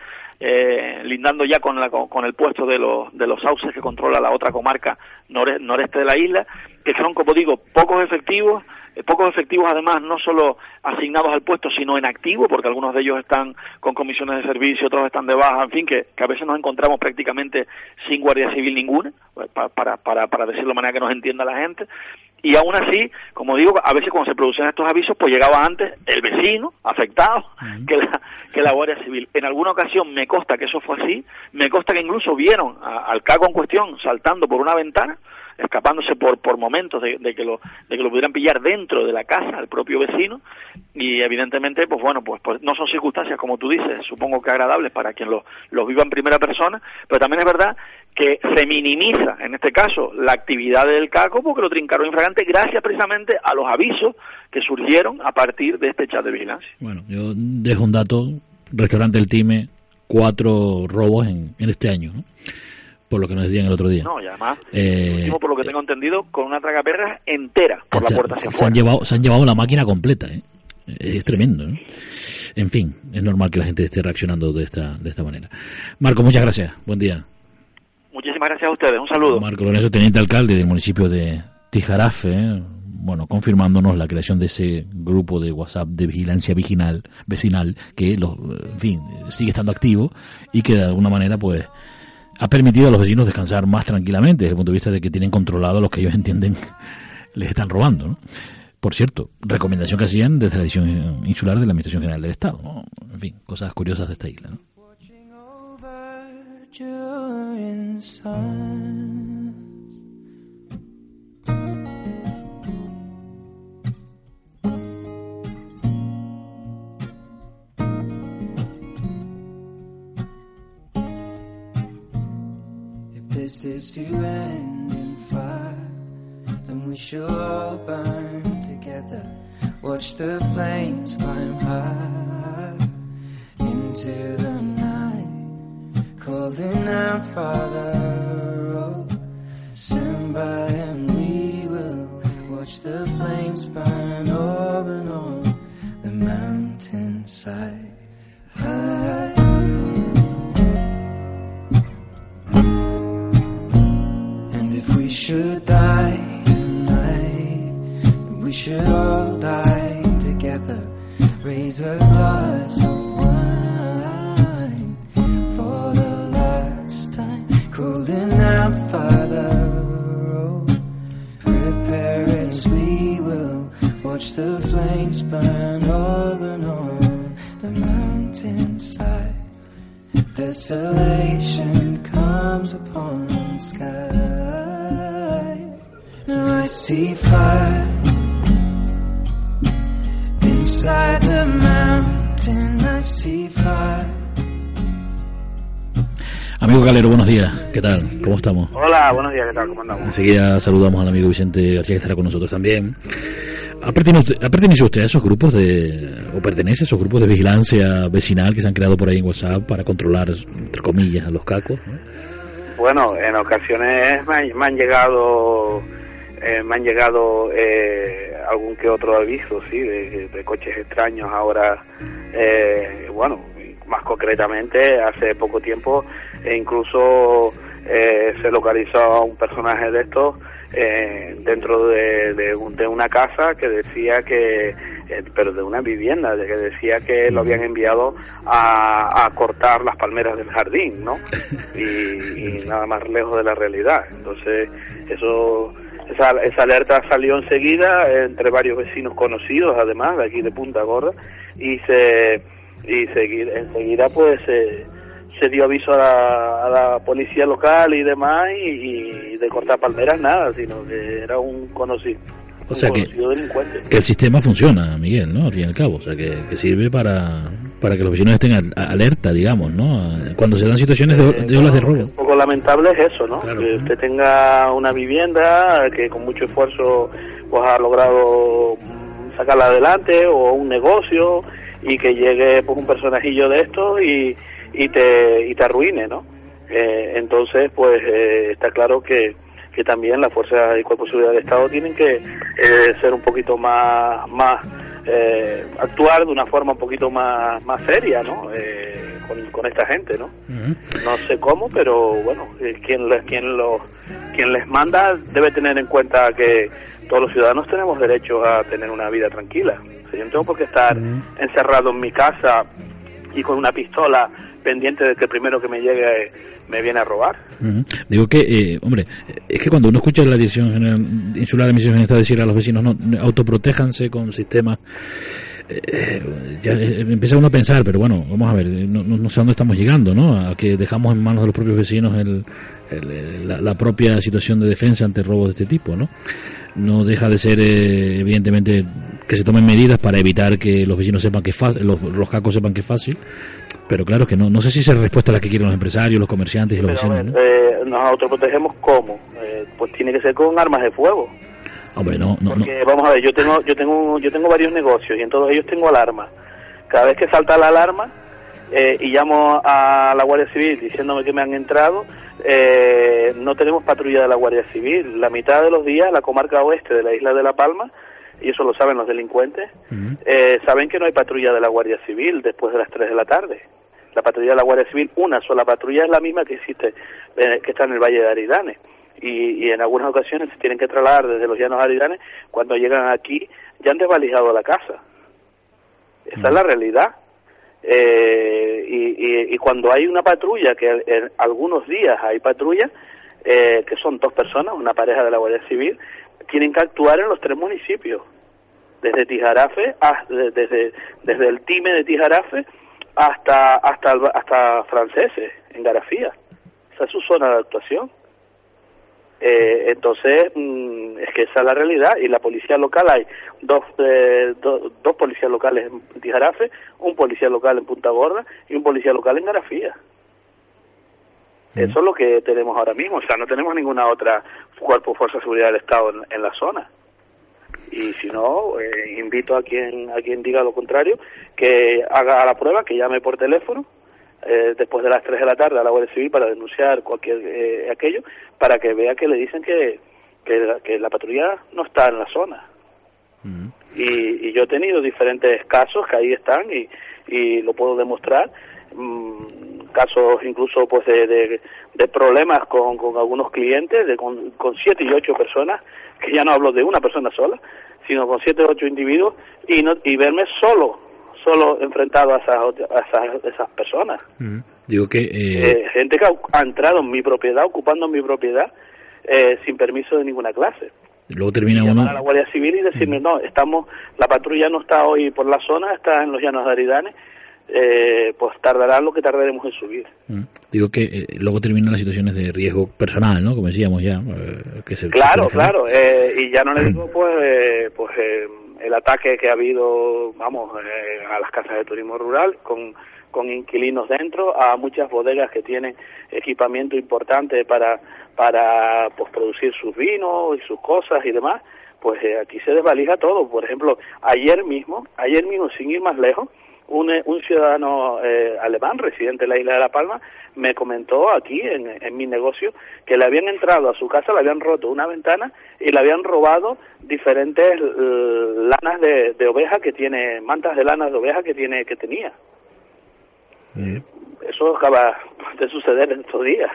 eh, lindando ya con, la, con el puesto de los, de los sauces que controla la otra comarca noreste de la isla, que son, como digo, pocos efectivos, eh, pocos efectivos además no solo asignados al puesto, sino en activo, porque algunos de ellos están con comisiones de servicio, otros están de baja, en fin, que, a veces nos encontramos prácticamente sin guardia civil ninguna, pues, para, para, para decirlo de manera que nos entienda la gente, y aún así, como digo, a veces cuando se producen estos avisos, pues llegaba antes el vecino afectado que, la, que la Guardia Civil. En alguna ocasión me consta que eso fue así, me consta que incluso vieron al cago en cuestión saltando por una ventana, escapándose por por momentos de, que lo de que lo pudieran pillar dentro de la casa al propio vecino y evidentemente pues bueno pues, pues no son circunstancias como tú dices supongo que agradables para quien los los viva en primera persona pero también es verdad que se minimiza en este caso la actividad del CACO porque lo trincaron infragante gracias precisamente a los avisos que surgieron a partir de este chat de vigilancia. Bueno, yo dejo un dato, restaurante El Time, cuatro robos en, en este año, por lo que nos decían el otro día. No, y además, eh, por lo que tengo entendido, con una tragaperras entera por la puerta hacia se Han llevado, se han llevado la máquina completa, ¿eh? Es tremendo, ¿no? En fin, es normal que la gente esté reaccionando de esta, de esta manera. Marco, muchas gracias. Buen día. Muchísimas gracias a ustedes. Un saludo. Marco Lorenzo, teniente alcalde del municipio de Tijarafe, ¿eh? bueno, confirmándonos la creación de ese grupo de WhatsApp de vigilancia vecinal, vecinal que, los, en fin, sigue estando activo y que de alguna manera, pues, ha permitido a los vecinos descansar más tranquilamente desde el punto de vista de que tienen controlado los que ellos entienden les están robando, ¿no? Por cierto, recomendación que hacían desde la edición insular de la Administración General del Estado, ¿no? En fin, cosas curiosas de esta isla, ¿no? This is to end in fire, then we shall all burn together. Watch the flames climb high into the night, calling out, Father, oh, stand by and we will watch the flames burn over and on the mountainside. High. Jesus. Enseguida saludamos al amigo Vicente García que estará con nosotros también. ¿Ha pertenecido usted a esos grupos de, o pertenece a esos grupos de vigilancia vecinal que se han creado por ahí en WhatsApp para controlar, entre comillas, a los cacos? Bueno, en ocasiones me han llegado eh, me han llegado eh, algún que otro aviso, sí, de, coches extraños ahora, eh, bueno, más concretamente, hace poco tiempo, e incluso se localizó a un personaje de estos dentro de, de, una casa que decía que, pero de una vivienda, de que decía que lo habían enviado a, a cortar las palmeras del jardín, ¿no? y nada más lejos de la realidad. Entonces, eso esa, esa alerta salió enseguida entre varios vecinos conocidos, además, de aquí de Punta Gorda, y se y seguir, enseguida pues se dio aviso a la, policía local y demás, y, de cortar palmeras nada, sino que era un conocido. O sea que, que, el sistema funciona, Miguel, ¿no? Al fin y al cabo, o sea que, que sirve para, para que los vecinos estén alerta, digamos, ¿no? Cuando se dan situaciones de, olas de robo. Un poco lamentable es eso, ¿no? Que usted tenga una vivienda que con mucho esfuerzo pues ha logrado sacarla adelante o un negocio y que llegue pues un personajillo de esto y, y te y te arruine, ¿no? Eh, entonces, pues eh, está claro que que también las fuerzas y cuerpos de seguridad del Estado tienen que eh, ser un poquito más más eh, actuar de una forma un poquito más, más seria, ¿no? Eh, con, esta gente, ¿no? No sé cómo, pero bueno, eh, quien les, quien los, quien les manda debe tener en cuenta que todos los ciudadanos tenemos derecho a tener una vida tranquila. yo no tengo por qué estar encerrado en mi casa y con una pistola pendiente de que el primero que me llegue me viene a robar. Digo que, eh, hombre, es que cuando uno escucha la Dirección General, Insular de Misiones está decir a los vecinos, no, autoprotéjanse con sistemas, eh, ya eh, empieza uno a pensar, pero bueno, vamos a ver, no, sé a dónde estamos llegando, ¿no? A que dejamos en manos de los propios vecinos el, la, propia situación de defensa ante robos de este tipo, ¿no? No deja de ser, eh, evidentemente, que se tomen medidas para evitar que los vecinos sepan que es fácil, los, los cacos sepan que es fácil, pero claro que no, no sé si esa es la respuesta a la que quieren los empresarios, los comerciantes y los vecinos. ¿no? Eh, nos autoprotegemos cómo? Eh, pues tiene que ser con armas de fuego. Hombre, no, no, Porque, vamos a ver, yo tengo, yo tengo, yo tengo varios negocios y en todos ellos tengo alarma. Cada vez que salta la alarma eh, y llamo a la Guardia Civil diciéndome que me han entrado, eh, no tenemos patrulla de la Guardia Civil. La mitad de los días, la comarca oeste de la isla de La Palma, y eso lo saben los delincuentes, eh, saben que no hay patrulla de la Guardia Civil después de las 3 de la tarde. La patrulla de la Guardia Civil, una sola patrulla es la misma que existe, eh, que está en el Valle de Aridane. Y, y, en algunas ocasiones se tienen que trasladar desde los llanos Aridanes, cuando llegan aquí ya han desvalijado la casa. Esa es la realidad. Eh, y, y, cuando hay una patrulla, que en algunos días hay patrulla, eh, que son dos personas, una pareja de la Guardia Civil, tienen que actuar en los tres municipios, desde Tijarafe, desde, desde el Time de Tijarafe hasta hasta hasta Franceses, en Garafía. Esa es su zona de actuación. Eh, entonces, mm, es que esa es la realidad. Y la policía local, hay dos, eh, dos policías locales en Tijarafe, un policía local en Punta Gorda y un policía local en Garafía. Eso es lo que tenemos ahora mismo. O sea, no tenemos ninguna otra cuerpo fuerza de seguridad del Estado en, la zona. Y si no, eh, invito a quien a quien diga lo contrario que haga la prueba, que llame por teléfono eh, después de las 3 de la tarde a la Guardia Civil para denunciar cualquier eh, aquello, para que vea que le dicen que, que, la, patrulla no está en la zona. y, y, yo he tenido diferentes casos que ahí están y, y lo puedo demostrar. Mm, casos incluso pues de, de, problemas con, con, algunos clientes, de, con, con siete y ocho personas, que ya no hablo de una persona sola, sino con siete o ocho individuos, y, no, y verme solo solo enfrentado a esas, a esas, personas. Digo que... Eh, eh... gente que ha, entrado en mi propiedad, ocupando mi propiedad, eh, sin permiso de ninguna clase. Luego termina uno... a la Guardia Civil y decirme, no, estamos, la patrulla no está hoy por la zona, está en los llanos de Aridane, eh, pues tardará lo que tardaremos en subir. Digo que eh, luego terminan las situaciones de riesgo personal, ¿no? Como decíamos ya. Eh, que claro, claro. Eh, y ya no le digo, pues, pues el ataque que ha habido, vamos, a las casas de turismo rural con, con inquilinos dentro, a muchas bodegas que tienen equipamiento importante para, para pues, producir sus vinos y sus cosas y demás. Pues aquí se desvalija todo. Por ejemplo, ayer mismo, ayer mismo, sin ir más lejos, un, un ciudadano eh, alemán residente en la isla de La Palma me comentó aquí en, en, mi negocio que le habían entrado a su casa, le habían roto una ventana y le habían robado diferentes lanas de, de, oveja que tiene, mantas de lanas de oveja que tiene que tenía. Eso acaba de suceder en estos días.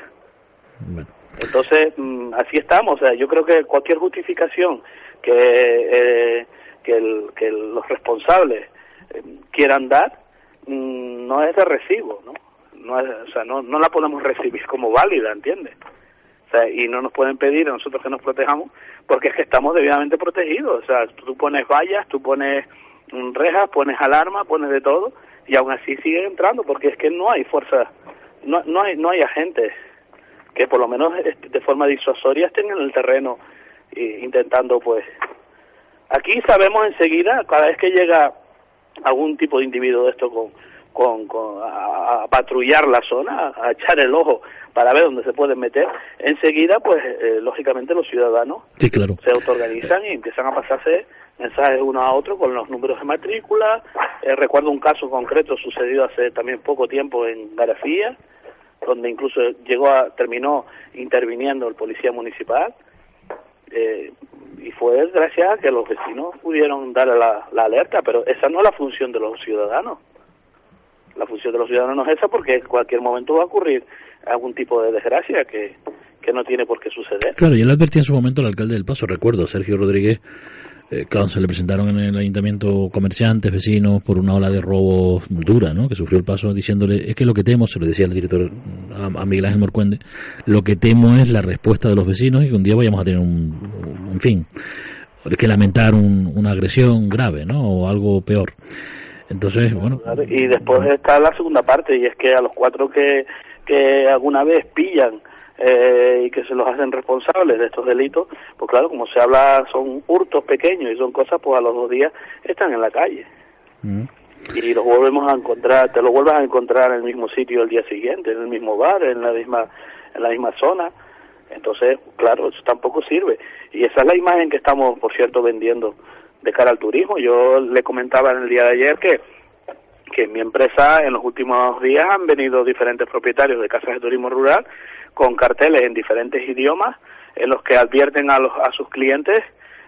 Entonces, mm, así estamos. O sea, yo creo que cualquier justificación que, eh, que, el, que los responsables quieran dar mm, no es de recibo, ¿no? no o sea, no, no la podemos recibir como válida, ¿entiendes? Y no nos pueden pedir a nosotros que nos protejamos porque es que estamos debidamente protegidos. O sea, tú pones vallas, tú pones rejas, pones alarma, pones de todo y aún así siguen entrando porque es que no hay fuerza, no, no hay no hay agentes que por lo menos de forma disuasoria estén en el terreno eh, intentando pues aquí sabemos enseguida cada vez que llega algún tipo de individuo de esto con, con, con a, patrullar la zona, a echar el ojo para ver dónde se pueden meter, enseguida, pues eh, lógicamente los ciudadanos se autoorganizan y empiezan a pasarse mensajes uno a otro con los números de matrícula. Eh, recuerdo un caso concreto sucedido hace también poco tiempo en Garafía, donde incluso llegó a, terminó interviniendo el policía municipal. Eh, y fue gracias a que los vecinos pudieron dar la, la alerta, pero esa no es la función de los ciudadanos. La función de los ciudadanos no es esa porque en cualquier momento va a ocurrir algún tipo de desgracia que, que no tiene por qué suceder. Claro, yo le advertí en su momento al alcalde del Paso, recuerdo, Sergio Rodríguez, eh, claro, se le presentaron en el ayuntamiento comerciantes, vecinos, por una ola de robo dura, ¿no? Que sufrió el paso, diciéndole, es que lo que temo, se lo decía el director a, Miguel Ángel Morcuende, lo que temo es la respuesta de los vecinos y que un día vayamos a tener un, en fin, que lamentar una agresión grave, ¿no? O algo peor. Entonces, bueno. Y después está la segunda parte, y es que a los cuatro que que alguna vez pillan eh, y que se los hacen responsables de estos delitos, pues claro, como se habla, son hurtos pequeños y son cosas, pues a los dos días están en la calle. Mm. Y los volvemos a encontrar, te lo vuelves a encontrar en el mismo sitio el día siguiente, en el mismo bar, en la misma, en la misma zona. Entonces, claro, eso tampoco sirve. Y esa es la imagen que estamos, por cierto, vendiendo de cara al turismo. Yo le comentaba en el día de ayer que que en mi empresa en los últimos días han venido diferentes propietarios de casas de turismo rural con carteles en diferentes idiomas en los que advierten a, los, a sus clientes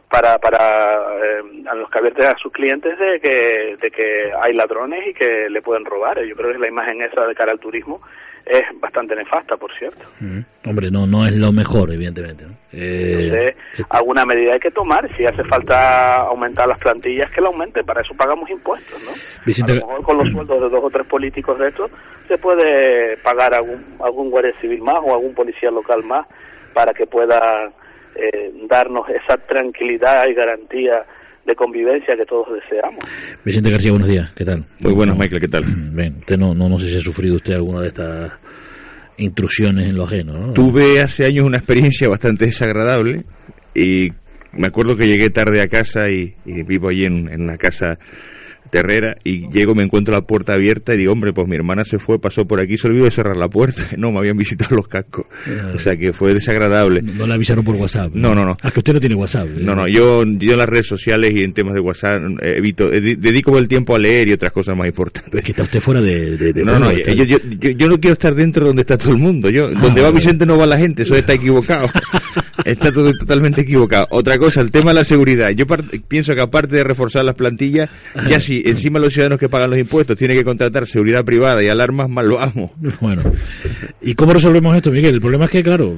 para, para eh, a los que advierten a sus clientes de que, de que hay ladrones y que le pueden robar. Yo creo que la imagen esa de cara al turismo es bastante nefasta, por cierto. Mm. Hombre, no no es lo mejor, evidentemente. ¿no? Eh, Entonces, alguna medida hay que tomar. Si hace falta aumentar las plantillas, que la aumente. Para eso pagamos impuestos, ¿no? Vicente- A lo mejor con los sueldos de dos o tres políticos de estos se puede pagar algún, algún guardia civil más o algún policía local más para que pueda eh, darnos esa tranquilidad y garantía de convivencia que todos deseamos. Vicente García, buenos días. ¿Qué tal? Muy buenos, Michael, ¿qué tal? Bien, usted no, no, no sé si ha sufrido usted alguna de estas intrusiones en lo ajeno, ¿no? Tuve hace años una experiencia bastante desagradable y me acuerdo que llegué tarde a casa y, y vivo allí en, en una casa terrera y llego, me encuentro la puerta abierta y digo, hombre, pues mi hermana se fue, pasó por aquí, se olvidó de cerrar la puerta. No, me habían visitado los cascos. O sea que fue desagradable. No le avisaron por WhatsApp. No, no, no. Ah, que usted no tiene WhatsApp. No, no, yo, yo en las redes sociales y en temas de WhatsApp eh, evito, eh, dedico el tiempo a leer y otras cosas más importantes. Es que está usted fuera de... de- de- no, no, yo, yo, yo- yo no quiero estar dentro donde está todo el mundo. Yo, donde va. Vicente no va la gente, eso está equivocado. está todo totalmente equivocado. Otra cosa, el tema de la seguridad. Yo pienso que aparte de reforzar las plantillas, ya si encima los ciudadanos que pagan los impuestos tienen que contratar seguridad privada y alarmas, mal lo amo. Bueno, ¿y cómo resolvemos esto, Miguel? El problema es que, claro,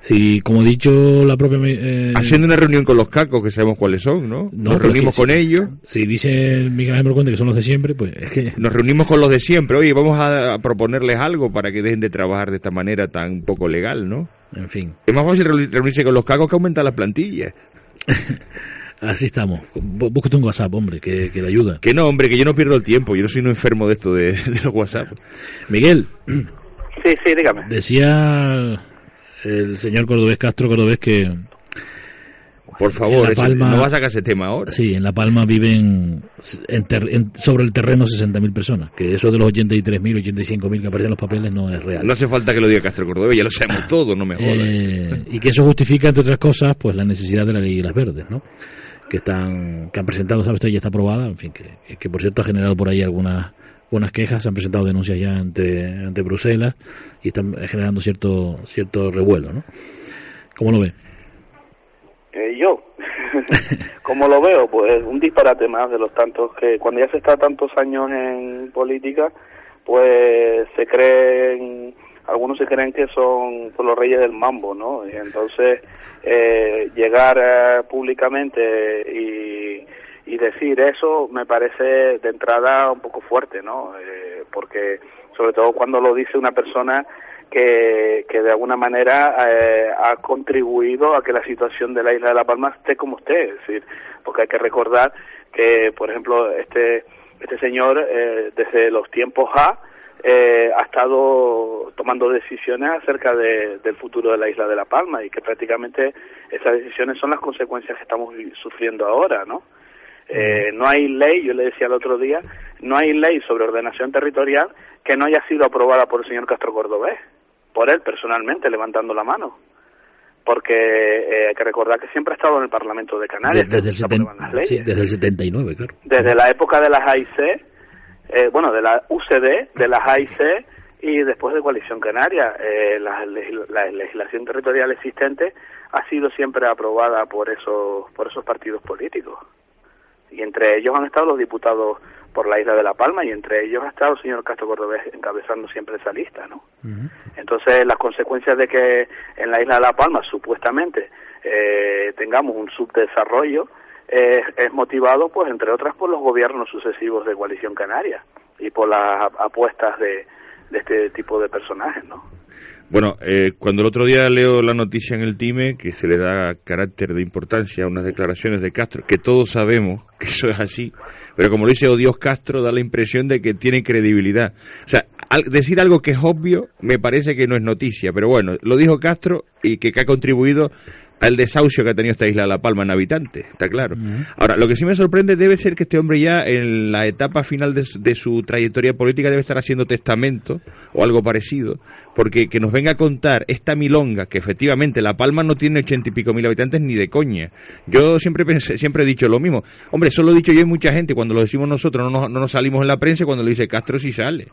si, como ha dicho la propia... eh, Haciendo una reunión con los cacos, que sabemos cuáles son, ¿no? No, Nos reunimos con si- ellos. Si dice Miguel Ángel Cuente que son los de siempre, pues es que... Nos reunimos con los de siempre. Oye, vamos a, a proponerles algo para que dejen de trabajar de esta manera tan poco legal, ¿no? En fin. Es más fácil reuni- reunirse con los cacos que aumentar las plantillas. Así estamos. Bú- Búscate un WhatsApp, hombre, que, que le ayuda. Que no, hombre, que yo no pierdo el tiempo. Yo no soy un enfermo de esto de, de los WhatsApp. Miguel, Sí, sí, dígame. decía el señor Cordobés Castro Cordobés que... Por en favor, La ese- Palma, no vas a sacar ese tema ahora. Sí, en La Palma viven en ter- en- sobre el terreno 60.000 personas. Que eso de los 83.000, 85.000 que aparecen en los papeles no es real. No hace falta que lo diga Castro Cordobés, ya lo sabemos todo, no me jodas. Eh, y que eso justifica, entre otras cosas, pues la necesidad de la ley de las verdes, ¿no? Que están, que han presentado, ¿sabes? Ya está aprobada, en fin, que, que por cierto ha generado por ahí algunas, algunas quejas, se han presentado denuncias ya ante, ante Bruselas y están generando cierto, cierto revuelo, ¿no? ¿Cómo lo ve? Eh, yo, como lo veo, pues un disparate más de los tantos que cuando ya se está tantos años en política, pues se creen, algunos se creen que son los reyes del mambo, ¿no? Y entonces eh, llegar eh, públicamente y, y decir eso me parece de entrada un poco fuerte, ¿no? Eh, porque sobre todo cuando lo dice una persona que, que de alguna manera eh, ha contribuido a que la situación de la isla de La Palma esté como esté, es decir, porque hay que recordar que, por ejemplo, este este señor eh, desde los tiempos A eh, ha estado tomando decisiones acerca de- del futuro de la isla de La Palma y que prácticamente esas decisiones son las consecuencias que estamos sufriendo ahora, ¿no? Eh, no hay ley, yo le decía el otro día, no hay ley sobre ordenación territorial que no haya sido aprobada por el señor Castro Cordobés, por él personalmente, levantando la mano. Porque eh, hay que recordar que siempre ha estado en el Parlamento de Canarias, desde, el seten- sí, desde el 79, claro. Desde la época de las AIC, eh, bueno, de la UCD, de las AIC y después de Coalición Canaria, eh, la, la legislación territorial existente ha sido siempre aprobada por esos, por esos partidos políticos. Y entre ellos han estado los diputados por la isla de La Palma y entre ellos ha estado el señor Castro Cordobés encabezando siempre esa lista, ¿no? Entonces, las consecuencias de que en la isla de La Palma supuestamente eh, tengamos un subdesarrollo es motivado, pues, entre otras, por los gobiernos sucesivos de Coalición Canaria y por las ap- apuestas de, de este tipo de personajes, ¿no? Bueno, eh, cuando el otro día leo la noticia en el TIME que se le da carácter de importancia a unas declaraciones de Castro, que todos sabemos que eso es así, pero como lo dice Odios Castro, da la impresión de que tiene credibilidad. O sea, al decir algo que es obvio me parece que no es noticia, pero bueno, lo dijo Castro y que ha contribuido al desahucio que ha tenido esta isla de La Palma en habitantes, está claro. Ahora, lo que sí me sorprende debe ser que este hombre ya en la etapa final de, su- de su trayectoria política debe estar haciendo testamento o algo parecido, porque que nos venga a contar esta milonga, que efectivamente La Palma no tiene ochenta y pico mil habitantes ni de coña. Yo siempre pensé, siempre he dicho lo mismo. Hombre, eso lo he dicho yo y mucha gente, cuando lo decimos nosotros no nos, no nos salimos en la prensa, cuando lo dice Castro sí sale.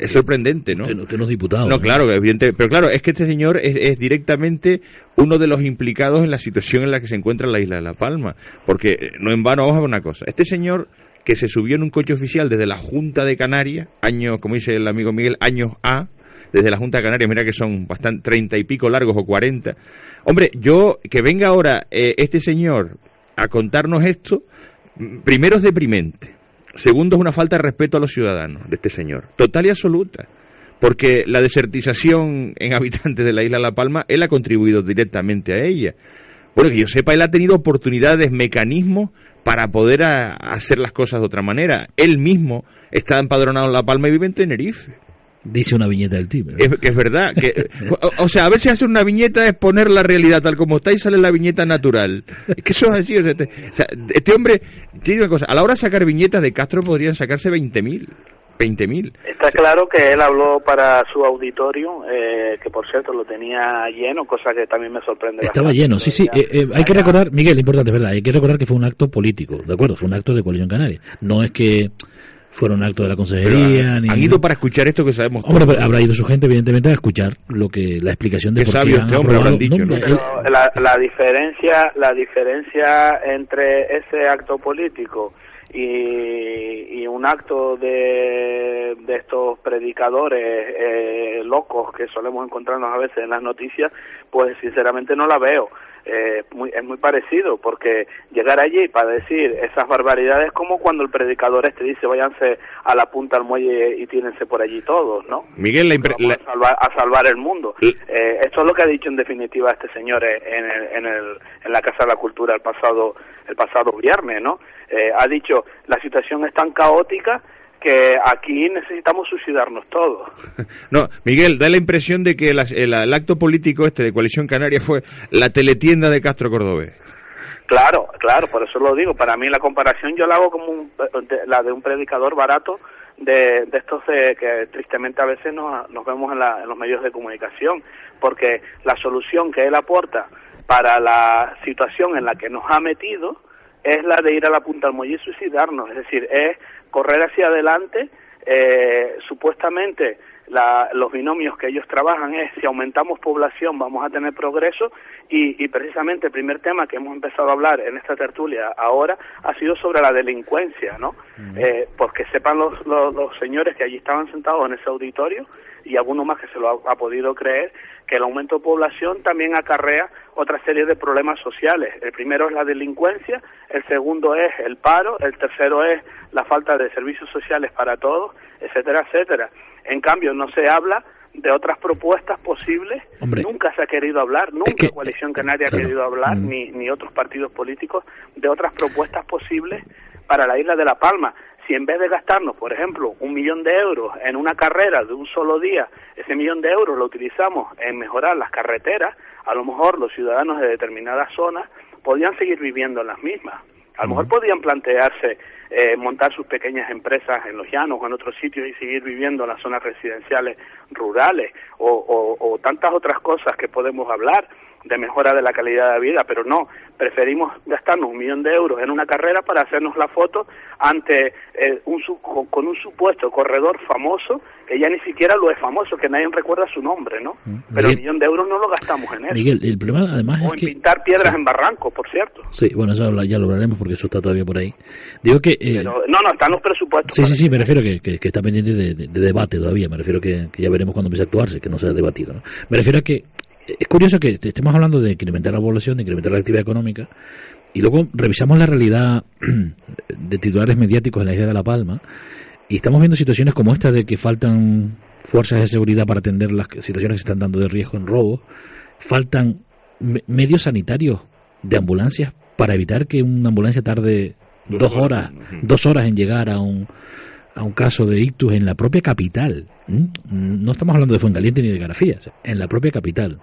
es sorprendente, ¿no? Usted no es diputado. No, claro, evidente, pero claro, es que este señor es, es directamente uno de los implicados en la situación en la que se encuentra la isla de La Palma, porque eh, no en vano vamos a una cosa, este señor que se subió en un coche oficial desde la Junta de Canarias, años, como dice el amigo Miguel, años A, desde la Junta de Canarias, mira que son bastante treinta y pico largos o cuarenta. Hombre, yo que venga ahora eh, este señor a contarnos esto, primero es deprimente, segundo es una falta de respeto a los ciudadanos de este señor, total y absoluta porque la desertización en habitantes de la isla de La Palma, él ha contribuido directamente a ella. Bueno, que yo sepa, él ha tenido oportunidades, mecanismos para poder a- hacer las cosas de otra manera. Él mismo está empadronado en La Palma y vive en Tenerife. Dice una viñeta del tío. Es, que es verdad. Que, o, o sea, a veces hacer una viñeta es poner la realidad tal como está y sale la viñeta natural. Es que eso es así. O sea, este, o sea, este hombre, tiene una cosa, a la hora de sacar viñetas de Castro podrían sacarse 20.000. 20.000. Está claro que él habló para su auditorio, eh, que por cierto lo tenía lleno, cosa que también me sorprende. Estaba bastante. lleno, sí, sí. eh, eh, hay que recordar, Miguel, importante, es verdad, hay que recordar que fue un acto político, ¿de acuerdo? Fue un acto de Coalición Canaria. No es que fuera un acto de la consejería, han, ni... han ido para escuchar esto que sabemos. Hombre, todos. habrá ido su gente, evidentemente, a escuchar lo que la explicación de Qué por qué sabio han este hombre, habrán dicho, No, ¿no? él- Pero la, la diferencia, la diferencia entre ese acto político y, y un acto de, de estos predicadores eh, locos que solemos encontrarnos a veces en las noticias, pues sinceramente no la veo. Eh, muy, es muy parecido porque llegar allí para decir esas barbaridades es como cuando el predicador este dice váyanse a la punta al muelle y tínense por allí todos, ¿no? Miguel, la, impre- la- a salvar, a salvar el mundo. Eh, esto es lo que ha dicho en definitiva este señor eh, en, el, en, el, en la Casa de la Cultura el pasado el pasado viernes, ¿no? Eh, ha dicho la situación es tan caótica que aquí necesitamos suicidarnos todos. no, Miguel, da la impresión de que las- el, el acto político este de Coalición Canaria fue la teletienda de Castro Cordobés. Claro, claro, por eso lo digo. Para mí la comparación yo la hago como un- de- la de un predicador barato de, de estos de, que tristemente a veces nos, nos vemos en, la- en los medios de comunicación, porque la solución que él aporta para la situación en la que nos ha metido es la de ir a la punta del muelle y suicidarnos, es decir, es correr hacia adelante, eh, supuestamente la- los binomios que ellos trabajan es si aumentamos población vamos a tener progreso y, y precisamente el primer tema que hemos empezado a hablar en esta tertulia ahora ha sido sobre la delincuencia, ¿no? Eh, porque sepan los, los, los señores que allí estaban sentados en ese auditorio y alguno más que se lo ha, ha podido creer que el aumento de población también acarrea otra serie de problemas sociales. El primero es la delincuencia, el segundo es el paro, el tercero es la falta de servicios sociales para todos, etcétera, etcétera. En cambio, no se habla de otras propuestas posibles. Hombre. Nunca se ha querido hablar, nunca que- Coalición Canaria claro. ha querido hablar, Mm. ni, ni otros partidos políticos, de otras propuestas posibles para la isla de La Palma. Si en vez de gastarnos, por ejemplo, un millón de euros en una carrera de un solo día, ese millón de euros lo utilizamos en mejorar las carreteras, a lo mejor los ciudadanos de determinadas zonas podían seguir viviendo en las mismas. A lo mejor podían plantearse eh, montar sus pequeñas empresas en los llanos o en otros sitios y seguir viviendo en las zonas residenciales rurales o, o- o tantas otras cosas que podemos hablar de mejora de la calidad de vida, pero no, preferimos gastarnos un millón de euros en una carrera para hacernos la foto ante eh, un con, un supuesto corredor famoso que ya ni siquiera lo es famoso, que nadie recuerda su nombre, ¿no? Pero el Miguel- millón de euros no lo gastamos en eso. Miguel, el problema además o es en que... pintar piedras en barrancos, por cierto. Sí, bueno, eso ya lo hablaremos porque eso está todavía por ahí. Digo que... eh, Pero, no, no, están los presupuestos. Sí, sí, sí, me refiero que, que, que está pendiente de, de- de debate todavía, me refiero que, que ya veremos cuando empiece a actuarse, que no se ha debatido. ¿no? Me refiero a que es curioso que te- estemos hablando de incrementar la población, de incrementar la actividad económica, y luego revisamos la realidad de titulares mediáticos en la isla de La Palma, y estamos viendo situaciones como esta de que faltan fuerzas de seguridad para atender las situaciones que se están dando de riesgo en robo, faltan me- medios sanitarios de ambulancias para evitar que una ambulancia tarde dos horas, dos horas en llegar a un a un caso de ictus en la propia capital. No estamos hablando de Fuencaliente ni de Garafías, en la propia capital.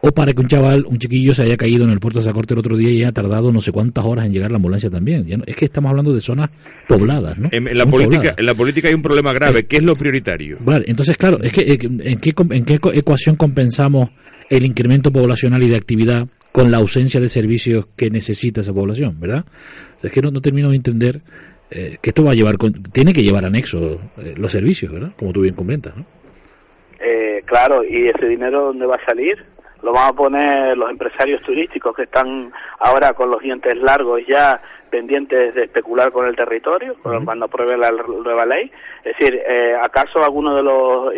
O para que un chaval, un chiquillo, se haya caído en el puerto de Sacorte el otro día y haya tardado no sé cuántas horas en llegar la ambulancia también. es que estamos hablando de zonas pobladas, ¿no? En, la, política, en la política hay un problema grave. ¿Qué es lo prioritario? Vale, entonces, claro, es que eh, ¿en qué, ¿en qué ecuación compensamos el incremento poblacional y de actividad con la ausencia de servicios que necesita esa población, ¿verdad? es que no, no termino de entender eh, que esto va a llevar, tiene que llevar anexo eh, los servicios, ¿verdad? Como tú bien comentas, ¿no? Eh, claro, ¿y ese dinero dónde va a salir? Lo van a poner los empresarios turísticos que están ahora con los dientes largos ya pendientes de especular con el territorio cuando apruebe la nueva ley. Es decir, ¿acaso alguno de los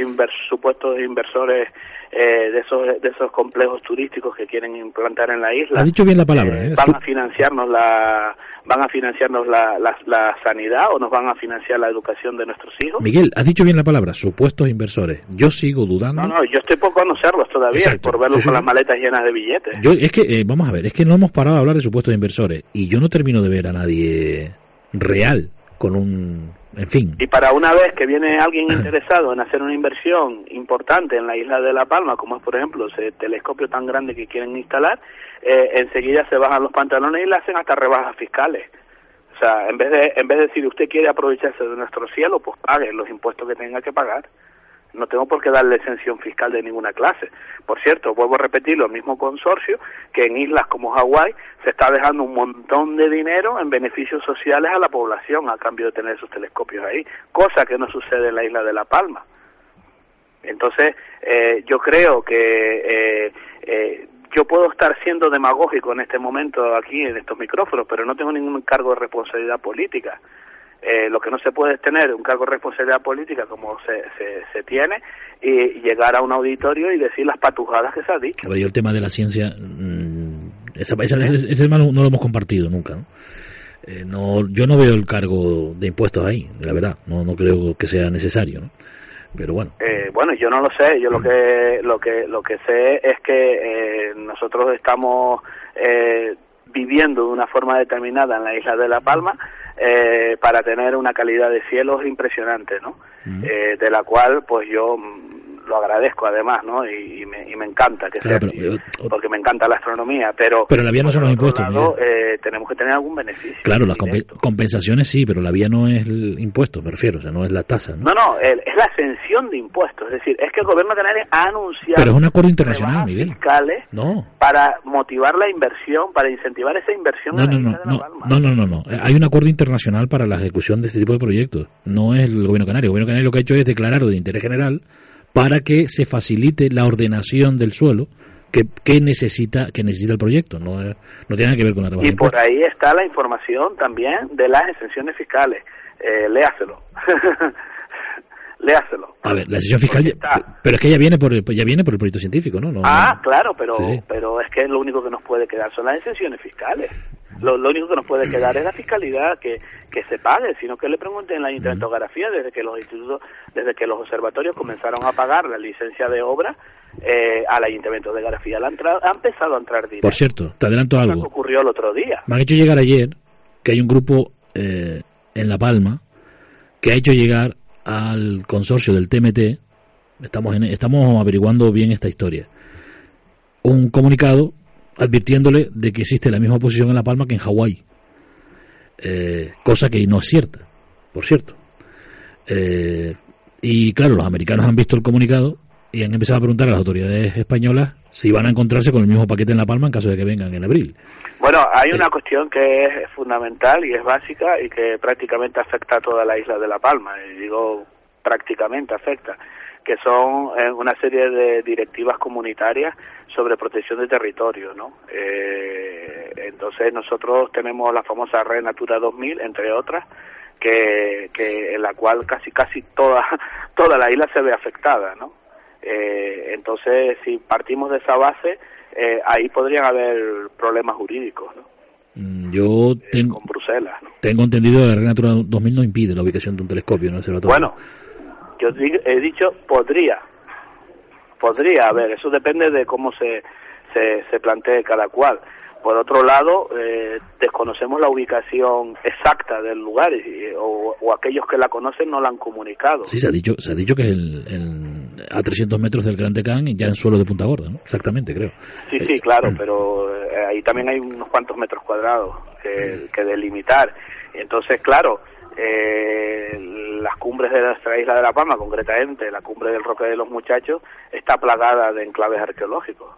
supuestos inversores de esos de esos complejos turísticos que quieren implantar en la isla ha dicho bien la palabra ¿eh? van a financiarnos la van a financiarnos la, la, sanidad o nos van a financiar la educación de nuestros hijos. Miguel, has dicho bien la palabra, supuestos inversores. Yo sigo dudando. No, no, yo estoy por conocerlos todavía, por verlos con las maletas llenas de billetes. Yo, es que, eh, vamos a ver, es que no hemos parado de hablar de supuestos inversores y yo no termino de ver a nadie real con un Y para una vez que viene alguien interesado en hacer una inversión importante en la isla de La Palma, como es por ejemplo ese telescopio tan grande que quieren instalar, eh, enseguida se bajan los pantalones y le hacen hasta rebajas fiscales. O sea, en vez de en vez de decir usted quiere aprovecharse de nuestro cielo, pues pague los impuestos que tenga que pagar. No tengo por qué darle exención fiscal de ninguna clase. Por cierto, vuelvo a repetir, lo mismo consorcio que en islas como Hawái se está dejando un montón de dinero en beneficios sociales a la población a cambio de tener esos telescopios ahí, cosa que no sucede en la isla de La Palma. Entonces, eh, yo creo que eh, eh, yo puedo estar siendo demagógico en este momento aquí en estos micrófonos, pero no tengo ningún cargo de responsabilidad política. Eh, lo que no se puede es tener un cargo de responsabilidad política como se, se, tiene y llegar a un auditorio y decir las patujadas que se ha dicho. Pero yo el tema de la ciencia, mmm, ese, tema no, lo hemos compartido nunca. ¿no? Eh, no, yo no veo el cargo de impuestos ahí, la verdad, no, no creo que sea necesario. ¿no? pero bueno eh, bueno yo no lo sé yo lo que lo que lo que sé es que eh, nosotros estamos eh, viviendo de una forma determinada en la isla de la Palma eh, para tener una calidad de cielos impresionante no eh, de la cual pues yo lo agradezco además, ¿no? Y, me, y me, encanta que sea porque me encanta la astronomía, pero... Pero la vía no son los impuestos. eh, tenemos que tener algún beneficio. Claro, las compensaciones sí, pero la vía no es el impuesto, me refiero, o sea, no es la tasa. No, no, es la ascensión de impuestos, es decir, es que el gobierno canario ha anunciado... Pero es un acuerdo internacional, Miguel. fiscales no. para motivar la inversión, para incentivar esa inversión no, no, no, no, no, no, no, hay un acuerdo internacional para la ejecución de este tipo de proyectos, no es el gobierno canario, el gobierno canario lo que ha hecho es declarar de interés general para que se facilite la ordenación del suelo que, que necesita que necesita el proyecto. No no tiene nada que ver con la rebaja y por ahí está la información también de las exenciones fiscales. Eh, léaselo. Léaselo. A ver la exención fiscal pero es que ya viene por ya viene por el proyecto científico no, ah claro pero pero es que lo único que nos puede quedar son las exenciones fiscales lo, único que nos puede quedar es la fiscalidad que, que se pague, sino que le pregunten en la intentografía desde que los institutos, desde que los observatorios comenzaron a pagar la licencia de obra eh, al Ayuntamiento de Garafía ha, ha empezado a entrar dinero. Por cierto, te adelanto algo. ocurrió el otro día. Me han hecho llegar ayer que hay un grupo eh, en La Palma que ha hecho llegar al consorcio del TMT, estamos, estamos averiguando bien esta historia, un comunicado advirtiéndole de que existe la misma posición en La Palma que en Hawái. Eh, cosa que no es cierta, por cierto. Eh, y claro, los americanos han visto el comunicado y han empezado a preguntar a las autoridades españolas si van a encontrarse con el mismo paquete en La Palma en caso de que vengan en abril. Bueno, hay una cuestión que es fundamental y es básica y que prácticamente afecta a toda la isla de La Palma. Y digo prácticamente afecta que son eh, una serie de directivas comunitarias sobre protección de territorio, ¿no? Eh, entonces nosotros tenemos la famosa Red Natura 2000, entre otras, que, que en la cual casi casi toda toda la isla se ve afectada, ¿no? Eh, entonces si partimos de esa base, ahí podrían haber problemas jurídicos, ¿no? Mm, yo tengo, con Bruselas, tengo entendido que la Red Natura 2000 no impide la ubicación de un telescopio en el observatorio. Bueno, yo he dicho podría, podría haber, eso depende de cómo se, se, se plantee cada cual. Por otro lado, eh, desconocemos la ubicación exacta del lugar y- o, o aquellos que la conocen no la han comunicado. Sí, se ha dicho, se ha dicho que el, el- a 300 metros del Gran Tecán y ya en suelo de Punta Gorda, ¿no? Exactamente, creo. Sí, sí, claro, pero eh, ahí también hay unos cuantos metros cuadrados que, que delimitar. Entonces, claro, eh, las cumbres de nuestra isla de La Palma, concretamente la cumbre del Roque de los Muchachos, está plagada de enclaves arqueológicos.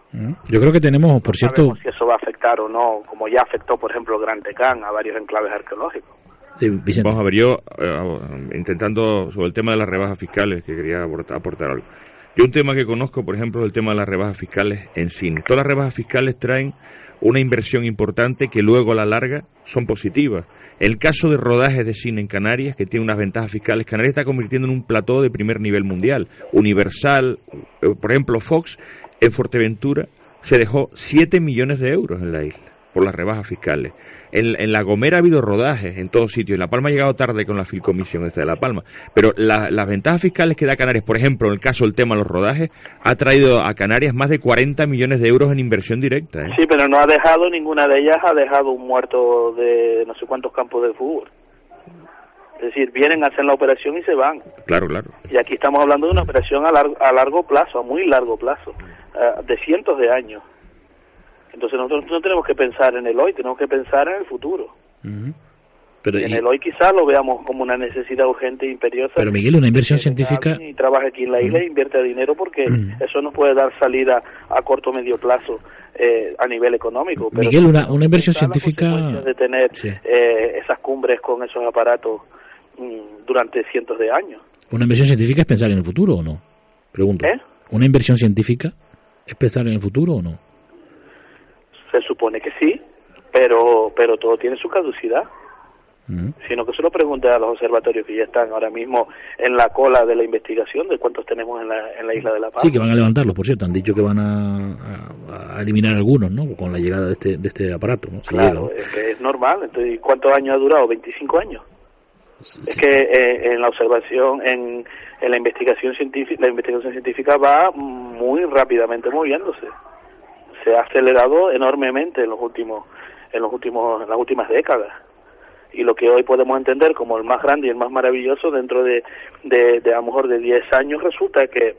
Yo creo que tenemos, por cierto, Sabemos si eso va a afectar o no, como ya afectó, por ejemplo, el Gran Tecán a varios enclaves arqueológicos. sí, Vicente. Vamos a ver, yo eh, intentando sobre el tema de las rebajas fiscales, que quería aportar, aportar algo. Yo un tema que conozco, por ejemplo, es el tema de las rebajas fiscales en cine. Todas las rebajas fiscales traen una inversión importante que luego a la larga son positivas. El caso de rodajes de cine en Canarias, que tiene unas ventajas fiscales, Canarias está convirtiendo en un plató de primer nivel mundial. Universal, eh, por ejemplo, Fox, en Fuerteventura, se dejó 7 millones de euros en la isla por las rebajas fiscales. En, en La Gomera ha habido rodajes en todos sitios. La Palma ha llegado tarde con la Filcomisión esta de La Palma. Pero la- las ventajas fiscales que da Canarias, por ejemplo, en el caso del tema de los rodajes, ha traído a Canarias más de 40 millones de euros en inversión directa. ¿eh? Sí, pero no ha dejado, ninguna de ellas ha dejado un muerto de no sé cuántos campos de fútbol. Es decir, vienen, hacen la operación y se van. Claro, claro. Y aquí estamos hablando de una operación a largo, a largo plazo, a muy largo plazo, eh, de cientos de años. Entonces nosotros no tenemos que pensar en el hoy, tenemos que pensar en el futuro. Pero, Y en y- el hoy quizás lo veamos como una necesidad urgente e imperiosa. pero Miguel, una inversión científica, y trabaja aquí en la isla e invierte dinero porque eso nos puede dar salida a corto o medio plazo eh, a nivel económico. Pero Miguel, una, una inversión científica, de tener Sí. eh, esas cumbres con esos aparatos mm, durante cientos de años. una inversión científica es pensar en el futuro o no? Pregunto. ¿Eh? ¿Una inversión científica es pensar en el futuro o no? Se supone que sí, pero pero todo tiene su caducidad. Sino que se lo pregunte a los observatorios que ya están ahora mismo en la cola de la investigación de cuántos tenemos en la, en la isla de La Paz. Sí, que van a levantarlos, por cierto. Han dicho que van a, a- a eliminar algunos, ¿no? Con la llegada de este, de este aparato, ¿no? Si llega, Claro, ¿no? es que es normal. Entonces, ¿y ¿cuántos años ha durado? 25 años. Es que eh, en la observación, en, en la investigación científica, la investigación científica va muy rápidamente moviéndose. Se ha acelerado enormemente en los últimos, en los últimos, en las últimas décadas. Y lo que hoy podemos entender como el más grande y el más maravilloso dentro de, de, de a lo mejor de 10 años resulta que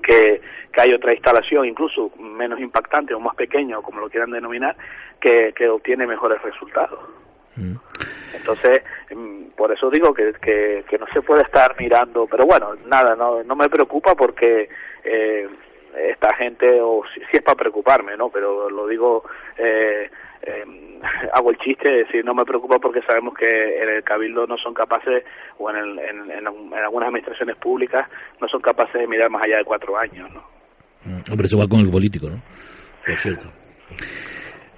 que, que hay otra instalación, incluso menos impactante o más pequeña, o como lo quieran denominar, que, que obtiene mejores resultados. Entonces, mm, por eso digo que, que, que no se puede estar mirando, pero bueno, nada, no, no me preocupa porque eh, esta gente, o si, es para preocuparme, ¿no? Pero lo digo, eh, eh, hago el chiste, es decir, no me preocupa porque sabemos que en el Cabildo no son capaces, o en, el- en, en, en algunas administraciones públicas, no son capaces de mirar más allá de cuatro años, ¿no? Hombre, eso va con el político, ¿no? Por cierto.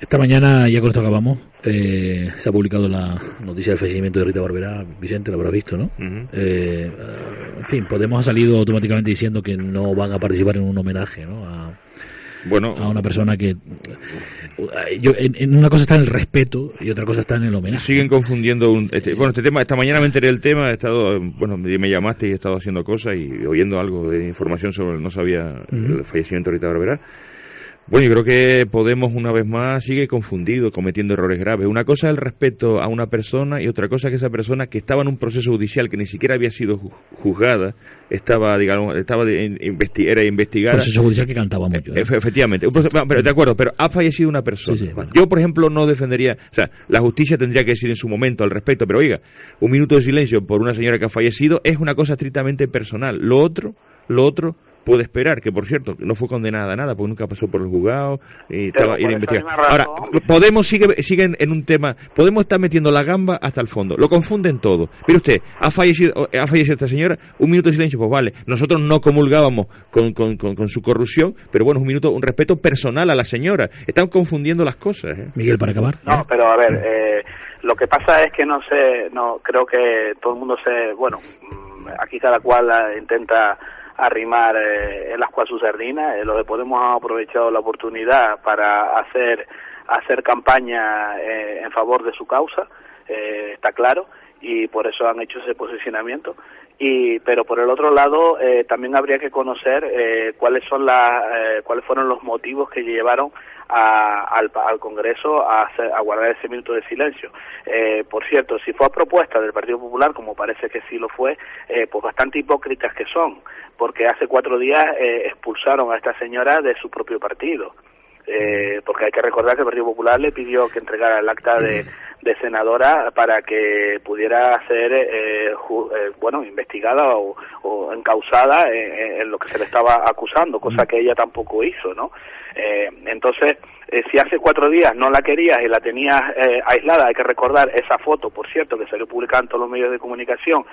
Esta mañana, ya con esto acabamos, eh, se ha publicado la noticia del fallecimiento de Rita Barberá. Vicente, lo habrá visto, ¿no? Eh, eh, en fin, Podemos ha salido automáticamente diciendo que no van a participar en un homenaje, ¿no? A, bueno, a una persona que... eh, Yo, en, en una cosa está en el respeto y otra cosa está en el homenaje. Siguen confundiendo un, este, bueno este tema esta mañana me enteré del tema he estado eh, bueno me me llamaste y he estado haciendo cosas y oyendo algo de información sobre no sabía el fallecimiento de Rita Barberá bueno yo creo que Podemos una vez más sigue confundido cometiendo errores graves una cosa es el respeto a una persona y otra cosa es que esa persona que estaba en un proceso judicial que ni siquiera había sido ju- juzgada estaba digamos estaba investi- era investigada Proceso judicial que cantaba mucho. ¿eh? Efe- Efectivamente, Un proceso- pero de acuerdo, pero ha fallecido una persona. Yo, por ejemplo, no defendería, o sea, la justicia tendría que decir en su momento al respecto, pero oiga, un minuto de silencio por una señora que ha fallecido es una cosa estrictamente personal. Lo otro, lo otro puede esperar, que por cierto, no fue condenada a nada, porque nunca pasó por el juzgado y estaba era investigada. Ahora, Podemos sigue, siguen en un tema, Podemos estar metiendo la gamba hasta el fondo, lo confunden todo. Mire usted, ha fallecido, ha fallecido esta señora, un minuto de silencio, pues vale, nosotros no comulgábamos con, con, con, con su corrupción, pero bueno, un minuto, un respeto personal a la señora. Están confundiendo las cosas. ¿eh? Miguel, para acabar. No, pero a ver, eh, lo que pasa es que no sé, no creo que todo el mundo se, bueno, mm, aquí cada cual eh, intenta arrimar eh, el ascua a su sardina. Eh, los de Podemos han aprovechado la oportunidad para hacer hacer campaña eh, en favor de su causa, eh, está claro. Y por eso han hecho ese posicionamiento. Y, pero por el otro lado, eh, también habría que conocer eh, cuáles son las, eh, cuáles fueron los motivos que llevaron a, al, al, Congreso a, hacer, a, guardar ese minuto de silencio. Eh, por cierto, si fue a propuesta del Partido Popular, como parece que sí lo fue, eh, pues bastante hipócritas que son, porque hace cuatro días eh, expulsaron a esta señora de su propio partido. Eh, porque hay que recordar que el Partido Popular le pidió que entregara el acta de, de senadora para que pudiera ser eh, eh, bueno investigada o, o encausada en, en, lo que se le estaba acusando cosa que ella tampoco hizo no eh, entonces eh, si hace cuatro días no la querías y la tenías eh, aislada, hay que recordar esa foto, por cierto, que salió publicada en todos los medios de comunicación,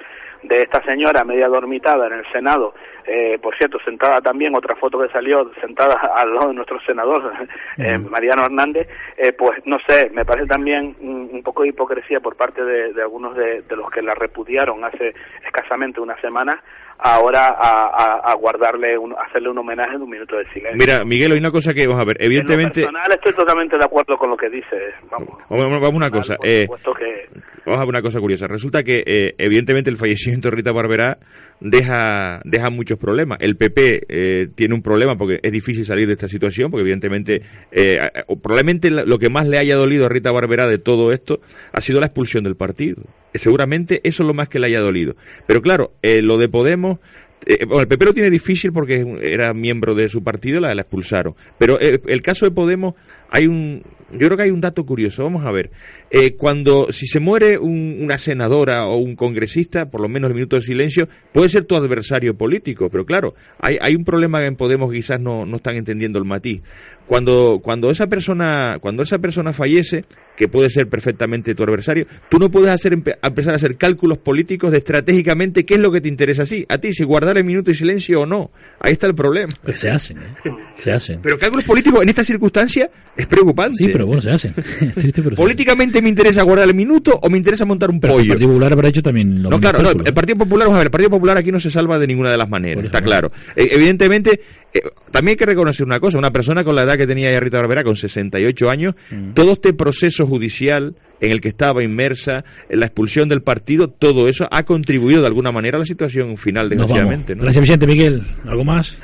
de esta señora media dormitada en el Senado, eh, por cierto, sentada también, otra foto que salió sentada al lado de nuestro senador, eh, Mariano Hernández, eh, pues no sé, me parece también un, un poco de hipocresía por parte de, de algunos de, de, los que la repudiaron hace escasamente una semana, ahora a, a, a guardarle, un, hacerle un homenaje de un minuto de silencio. Mira, Miguel, hay una cosa que, vamos a ver, evidentemente... En lo personal estoy totalmente de acuerdo con lo que dice, vamos. Vamos, vamos una cosa, por supuesto que... vamos a ver una cosa curiosa. Resulta que, eh, evidentemente, el fallecimiento de Rita Barberá deja, deja muchos problemas. El PP eh, tiene un problema porque es difícil salir de esta situación, porque evidentemente, eh, probablemente lo que más le haya dolido a Rita Barberá de todo esto ha sido la expulsión del partido. Seguramente eso es lo más que le haya dolido. Pero claro, lo de Podemos el PP lo tiene difícil porque era miembro de su partido, la, la expulsaron. Pero el, caso de Podemos, hay un, yo creo que hay un dato curioso. Vamos a ver. Eh, cuando, si se muere un, una senadora o un congresista, por lo menos el minuto de silencio, puede ser tu adversario político. Pero claro, hay, hay un problema que en Podemos quizás no, no están entendiendo el matiz. Cuando, cuando esa persona, cuando esa persona fallece, que puede ser perfectamente tu adversario, tú no puedes hacer, empezar a hacer cálculos políticos de estratégicamente qué es lo que te interesa a ti, a ti, si guardar el minuto de silencio o no. Ahí está el problema. Pues se hacen, ¿eh? se hacen. Pero cálculos políticos en esta circunstancia es preocupante. Sí, pero bueno, se hacen. Triste, pero Políticamente me interesa guardar el minuto o me interesa montar un pero pollo. El Partido Popular habrá hecho también lo No, claro, no, el Partido Popular, vamos a ver, el Partido Popular aquí no se salva de ninguna de las maneras, está claro. Eh, evidentemente, eh, también hay que reconocer una cosa, una persona con la edad que tenía ya Rita Barberá, con 68 años, mm. todo este proceso judicial en el que estaba inmersa, la expulsión del partido, todo eso ha contribuido de alguna manera a la situación final, desgraciadamente. ¿no? Gracias, Vicente Miguel. ¿Algo más?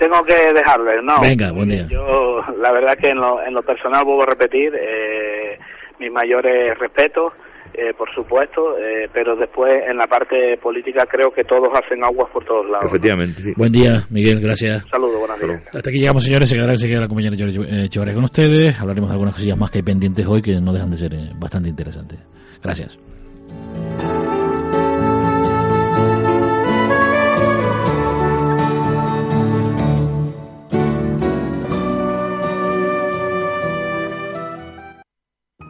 Tengo que dejarle, ¿no? Venga, buen día. Yo, la verdad que en lo, en lo personal, vuelvo a repetir, eh, mis mayores respetos eh, por supuesto, eh, pero después en la parte política creo que todos hacen aguas por todos lados. Efectivamente. Sí. Buen día, Miguel, gracias. Saludos, buenas días. Hasta aquí llegamos, señores. Se quedará enseguida la compañera Echevarría con ustedes. Hablaremos de algunas cosillas más que hay pendientes hoy que no dejan de ser eh, bastante interesantes. Gracias.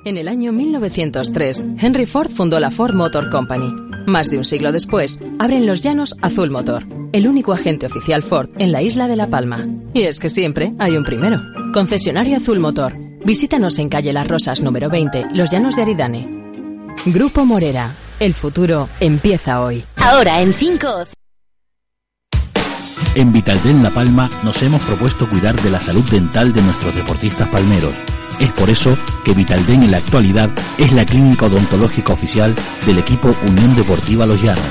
En el año 1903, Henry Ford fundó la Ford Motor Company. Más de un siglo después, abren los llanos Azul Motor, el único agente oficial Ford en la isla de La Palma. Y es que siempre hay un primero. Concesionario Azul Motor. Visítanos en calle Las Rosas número 20, Los Llanos de Aridane. Grupo Morera. El futuro empieza hoy. Ahora en 5. En Vitaldent La Palma nos hemos propuesto cuidar de la salud dental de nuestros deportistas palmeros. Es por eso que Vitaldent en la actualidad es la clínica odontológica oficial del equipo Unión Deportiva Los Llanos.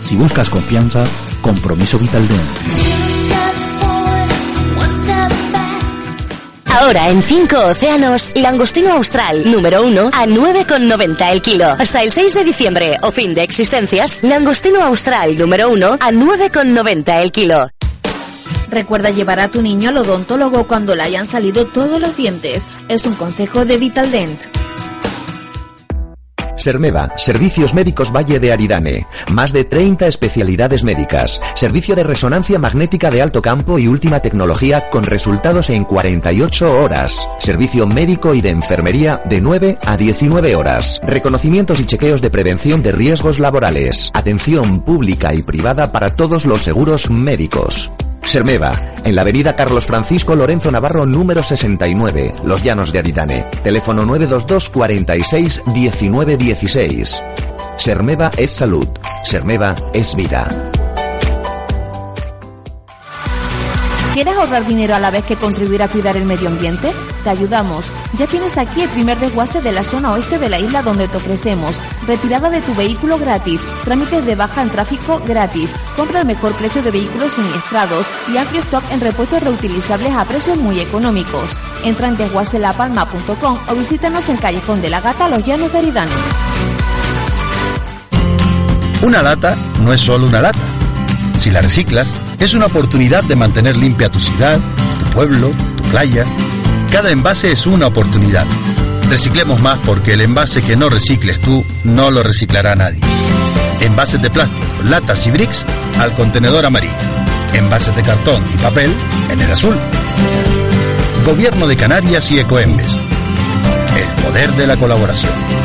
Si buscas confianza, compromiso Vitaldent. Ahora en 5 océanos, langostino austral número 1 a 9,90 el kilo. Hasta el 6 de diciembre o fin de existencias, langostino austral número 1 a 9,90 el kilo. Recuerda llevar a tu niño al odontólogo cuando le hayan salido todos los dientes. Es un consejo de Vitaldent. Sermeva, Servicios Médicos Valle de Aridane. Más de 30 especialidades médicas. Servicio de resonancia magnética de alto campo y última tecnología con resultados en 48 horas. Servicio médico y de enfermería de 9 a 19 horas. Reconocimientos y chequeos de prevención de riesgos laborales. Atención pública y privada para todos los seguros médicos. Sermeva, en la avenida Carlos Francisco Lorenzo Navarro número 69, Los Llanos de Aridane. Teléfono 922 46 19 16. Sermeva es salud. Sermeva es vida. ¿Quieres ahorrar dinero a la vez que contribuir a cuidar el medio ambiente? Te ayudamos. Ya tienes aquí el primer desguace de la zona oeste de la isla donde te ofrecemos retirada de tu vehículo gratis, trámites de baja en tráfico gratis, compra el mejor precio de vehículos siniestrados y amplio stock en repuestos reutilizables a precios muy económicos. Entra en desguacelapalma.com o visítanos en Callejón de la Gata, Los Llanos de Aridane. Una lata no es solo una lata. Si la reciclas, es una oportunidad de mantener limpia tu ciudad, tu pueblo, tu playa. Cada envase es una oportunidad. Reciclemos más porque el envase que no recicles tú no lo reciclará nadie. Envases de plástico, latas y bricks al contenedor amarillo. Envases de cartón y papel en el azul. Gobierno de Canarias y Ecoembes. El poder de la colaboración.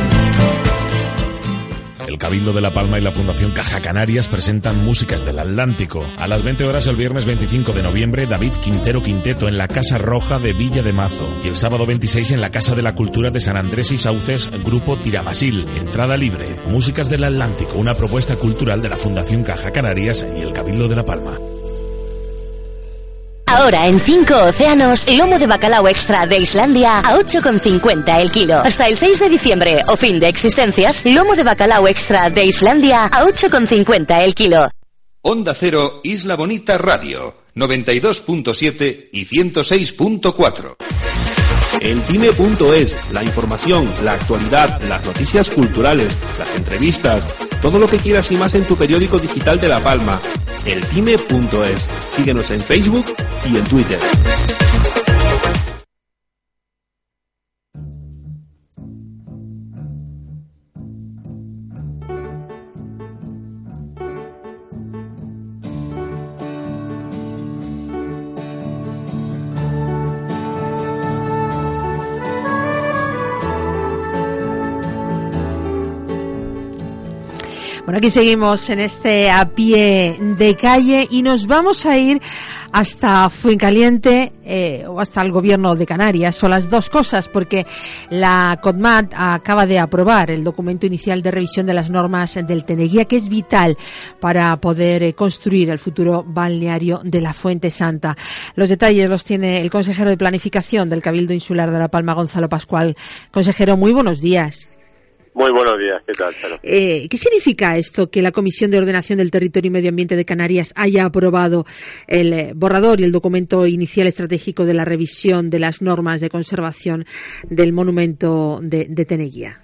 Cabildo de La Palma y la Fundación Caja Canarias presentan Músicas del Atlántico. A las 20 horas el viernes 25 de noviembre, David Quintero Quinteto en la Casa Roja de Villa de Mazo. Y el sábado 26 en la Casa de la Cultura de San Andrés y Sauces, Grupo Tirabasil. Entrada libre. Músicas del Atlántico, una propuesta cultural de la Fundación Caja Canarias y el Cabildo de La Palma. Ahora en 5 océanos, lomo de bacalao extra de Islandia a 8,50 el kilo. Hasta el 6 de diciembre o fin de existencias, lomo de bacalao extra de Islandia a 8,50 el kilo. Onda Cero, Isla Bonita Radio, 92.7 y 106.4. Eltime.es, la información, la actualidad, las noticias culturales, las entrevistas, todo lo que quieras y más en tu periódico digital de La Palma. Eltime.es. Síguenos en Facebook y en Twitter. Bueno, aquí seguimos en este a pie de calle y nos vamos a ir hasta Fuencaliente eh, o hasta el gobierno de Canarias. Son las dos cosas porque la CODMAT acaba de aprobar el documento inicial de revisión de las normas del Teneguía que es vital para poder eh, construir el futuro balneario de la Fuente Santa. Los detalles los tiene el consejero de planificación del Cabildo Insular de La Palma, Gonzalo Pascual. Consejero, muy buenos días. Muy buenos días, ¿qué tal? Charo? Eh, ¿Qué significa esto que la Comisión de Ordenación del Territorio y Medio Ambiente de Canarias haya aprobado el eh, borrador y el documento inicial estratégico de la revisión de las normas de conservación del monumento de, de Teneguía?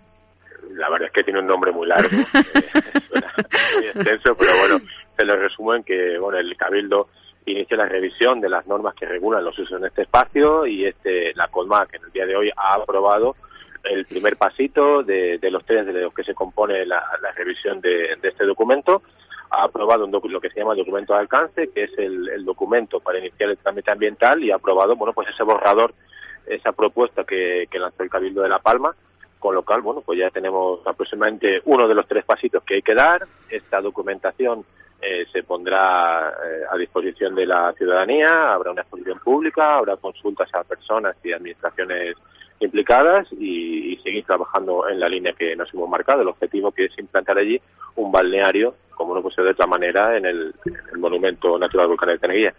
La verdad es que tiene un nombre muy largo, eh, suena muy extenso, pero bueno, se lo resumo en que bueno, el Cabildo inicia la revisión de las normas que regulan los usos en este espacio y este la que en el día de hoy ha aprobado el primer pasito de, los tres de los que se compone la, la revisión de, de, este documento. Ha aprobado un lo que se llama documento de alcance, que es el, el, documento para iniciar el trámite ambiental, y ha aprobado bueno, pues ese borrador, esa propuesta que, que lanzó el Cabildo de La Palma, con lo cual, bueno, pues ya tenemos aproximadamente uno de los tres pasitos que hay que dar. Esta documentación eh, se pondrá eh, a disposición de la ciudadanía, habrá una exposición pública, habrá consultas a personas y administraciones implicadas y, y, seguir trabajando en la línea que nos hemos marcado. El objetivo que es implantar allí un balneario, como no puede ser de otra manera, en el, en el Monumento Natural Volcán de Teneguía.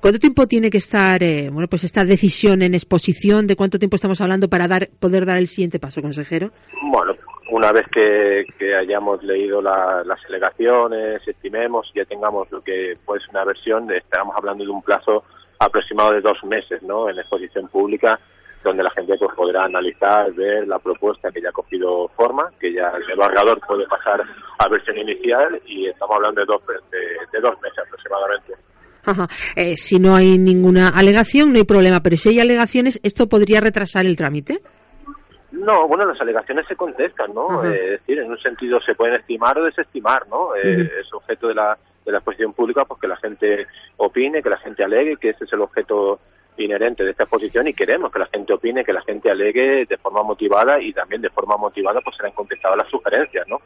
¿Cuánto tiempo tiene que estar, eh, bueno, pues esta decisión en exposición? ¿De cuánto tiempo estamos hablando para dar, poder dar el siguiente paso, consejero? Bueno, una vez que, que hayamos leído la, las alegaciones, estimemos, ya tengamos lo que puede ser una versión, estamos hablando de un plazo aproximado de dos meses, ¿no? En exposición pública donde la gente pues podrá analizar, ver la propuesta que ya ha cogido forma, que ya el evaluador puede pasar a versión inicial y estamos hablando de dos, de, de dos meses aproximadamente. Ajá. Eh, si no hay ninguna alegación, no hay problema, pero si hay alegaciones, ¿esto podría retrasar el trámite? No, bueno, las alegaciones se contestan, ¿no? Eh, es decir, en un sentido se pueden estimar o desestimar, ¿no? Eh, es objeto de la, de la exposición pública, pues que la gente opine, que la gente alegue, que ese es el objeto inherente de esta exposición y queremos que la gente opine, que la gente alegue de forma motivada y también de forma motivada pues serán contestadas las sugerencias, ¿no?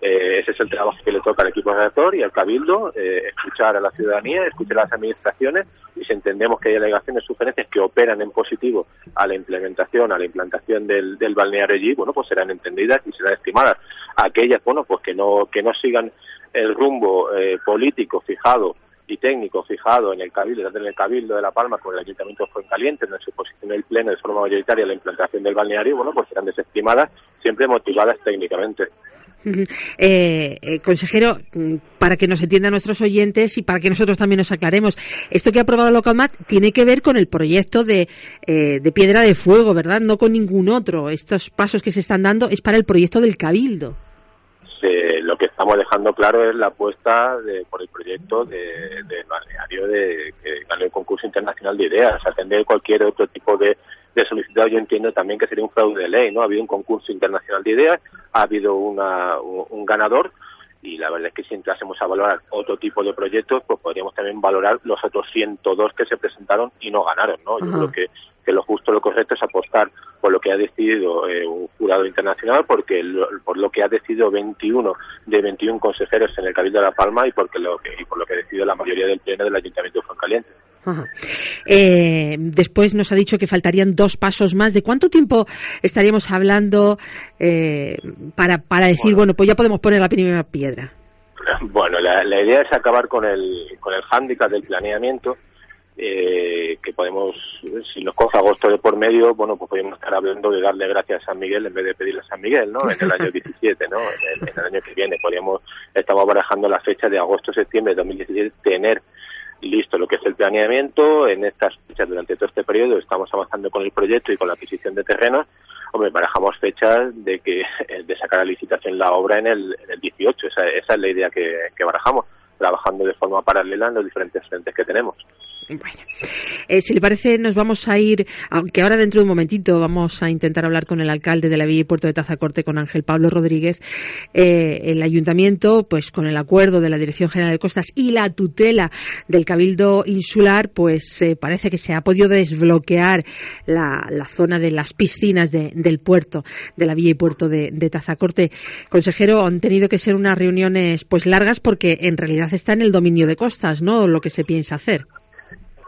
Eh, ese es el trabajo que le toca al equipo redactor y al cabildo, eh, escuchar a la ciudadanía, escuchar a las administraciones y si entendemos que hay alegaciones, sugerencias que operan en positivo a la implementación, a la implantación del, del balneario allí, bueno, pues serán entendidas y serán estimadas. Aquellas, bueno, pues que no, que no sigan el rumbo eh, político fijado y técnico fijado en el Cabildo, en el Cabildo de La Palma con el Ayuntamiento de Fuencaliente, donde se posiciona el Pleno de forma mayoritaria la implantación del balneario, bueno, pues serán desestimadas, siempre motivadas técnicamente. Eh, eh, consejero, mm, para que nos entiendan nuestros oyentes y para que nosotros también nos aclaremos, esto que ha aprobado Localmat tiene que ver con el proyecto de, eh, de Piedra de Fuego, ¿verdad? No con ningún otro. Estos pasos que se están dando es para el proyecto del Cabildo. Lo que estamos dejando claro es la apuesta de, por el proyecto del de balneario de, que ganó el concurso internacional de ideas, atender cualquier otro tipo de de solicitado yo entiendo también que sería un fraude de ley, ¿no? Ha habido un concurso internacional de ideas, ha habido una, un ganador y la verdad es que si entrásemos a valorar otro tipo de proyectos, pues podríamos también valorar los otros 102 que se presentaron y no ganaron, ¿no? Yo creo que, que lo justo, lo correcto es apostar por lo que ha decidido eh, un jurado internacional, porque por lo que ha decidido 21 de 21 consejeros en el Cabildo de La Palma y, porque lo que, y por lo que ha decidido la mayoría del pleno del Ayuntamiento de Fuencaliente. Eh, después nos ha dicho que faltarían dos pasos más. ¿De cuánto tiempo estaríamos hablando eh, para, para decir, bueno. pues ya podemos poner la primera piedra? Bueno, la, la idea es acabar con el, con el hándicap del planeamiento eh, que podemos, si nos coge agosto de por medio, bueno, pues podemos estar hablando de darle gracias a San Miguel en vez de pedirle a San Miguel, ¿no? En el año 17, ¿no? En el, año que viene. Podríamos, estamos barajando la fecha de agosto-septiembre de 2017, tener listo lo que es el planeamiento. En estas fechas, durante todo este periodo, estamos avanzando con el proyecto y con la adquisición de terrenos. Hombre, barajamos fechas de que de sacar a licitación la obra en el, en el 18. Esa, esa es la idea que, que barajamos, trabajando de forma paralela en los diferentes frentes que tenemos. Bueno, eh, si le parece, nos vamos a ir, aunque ahora dentro de un momentito vamos a intentar hablar con el alcalde de la Villa y Puerto de Tazacorte, con Ángel Pablo Rodríguez. Eh, el ayuntamiento, pues con el acuerdo de la Dirección General de Costas y la tutela del Cabildo Insular, pues eh, parece que se ha podido desbloquear la, zona de las piscinas de, del puerto, de la Villa y Puerto de, de Tazacorte. Consejero, han tenido que ser unas reuniones pues largas porque en realidad está en el dominio de costas, ¿no? Lo que se piensa hacer.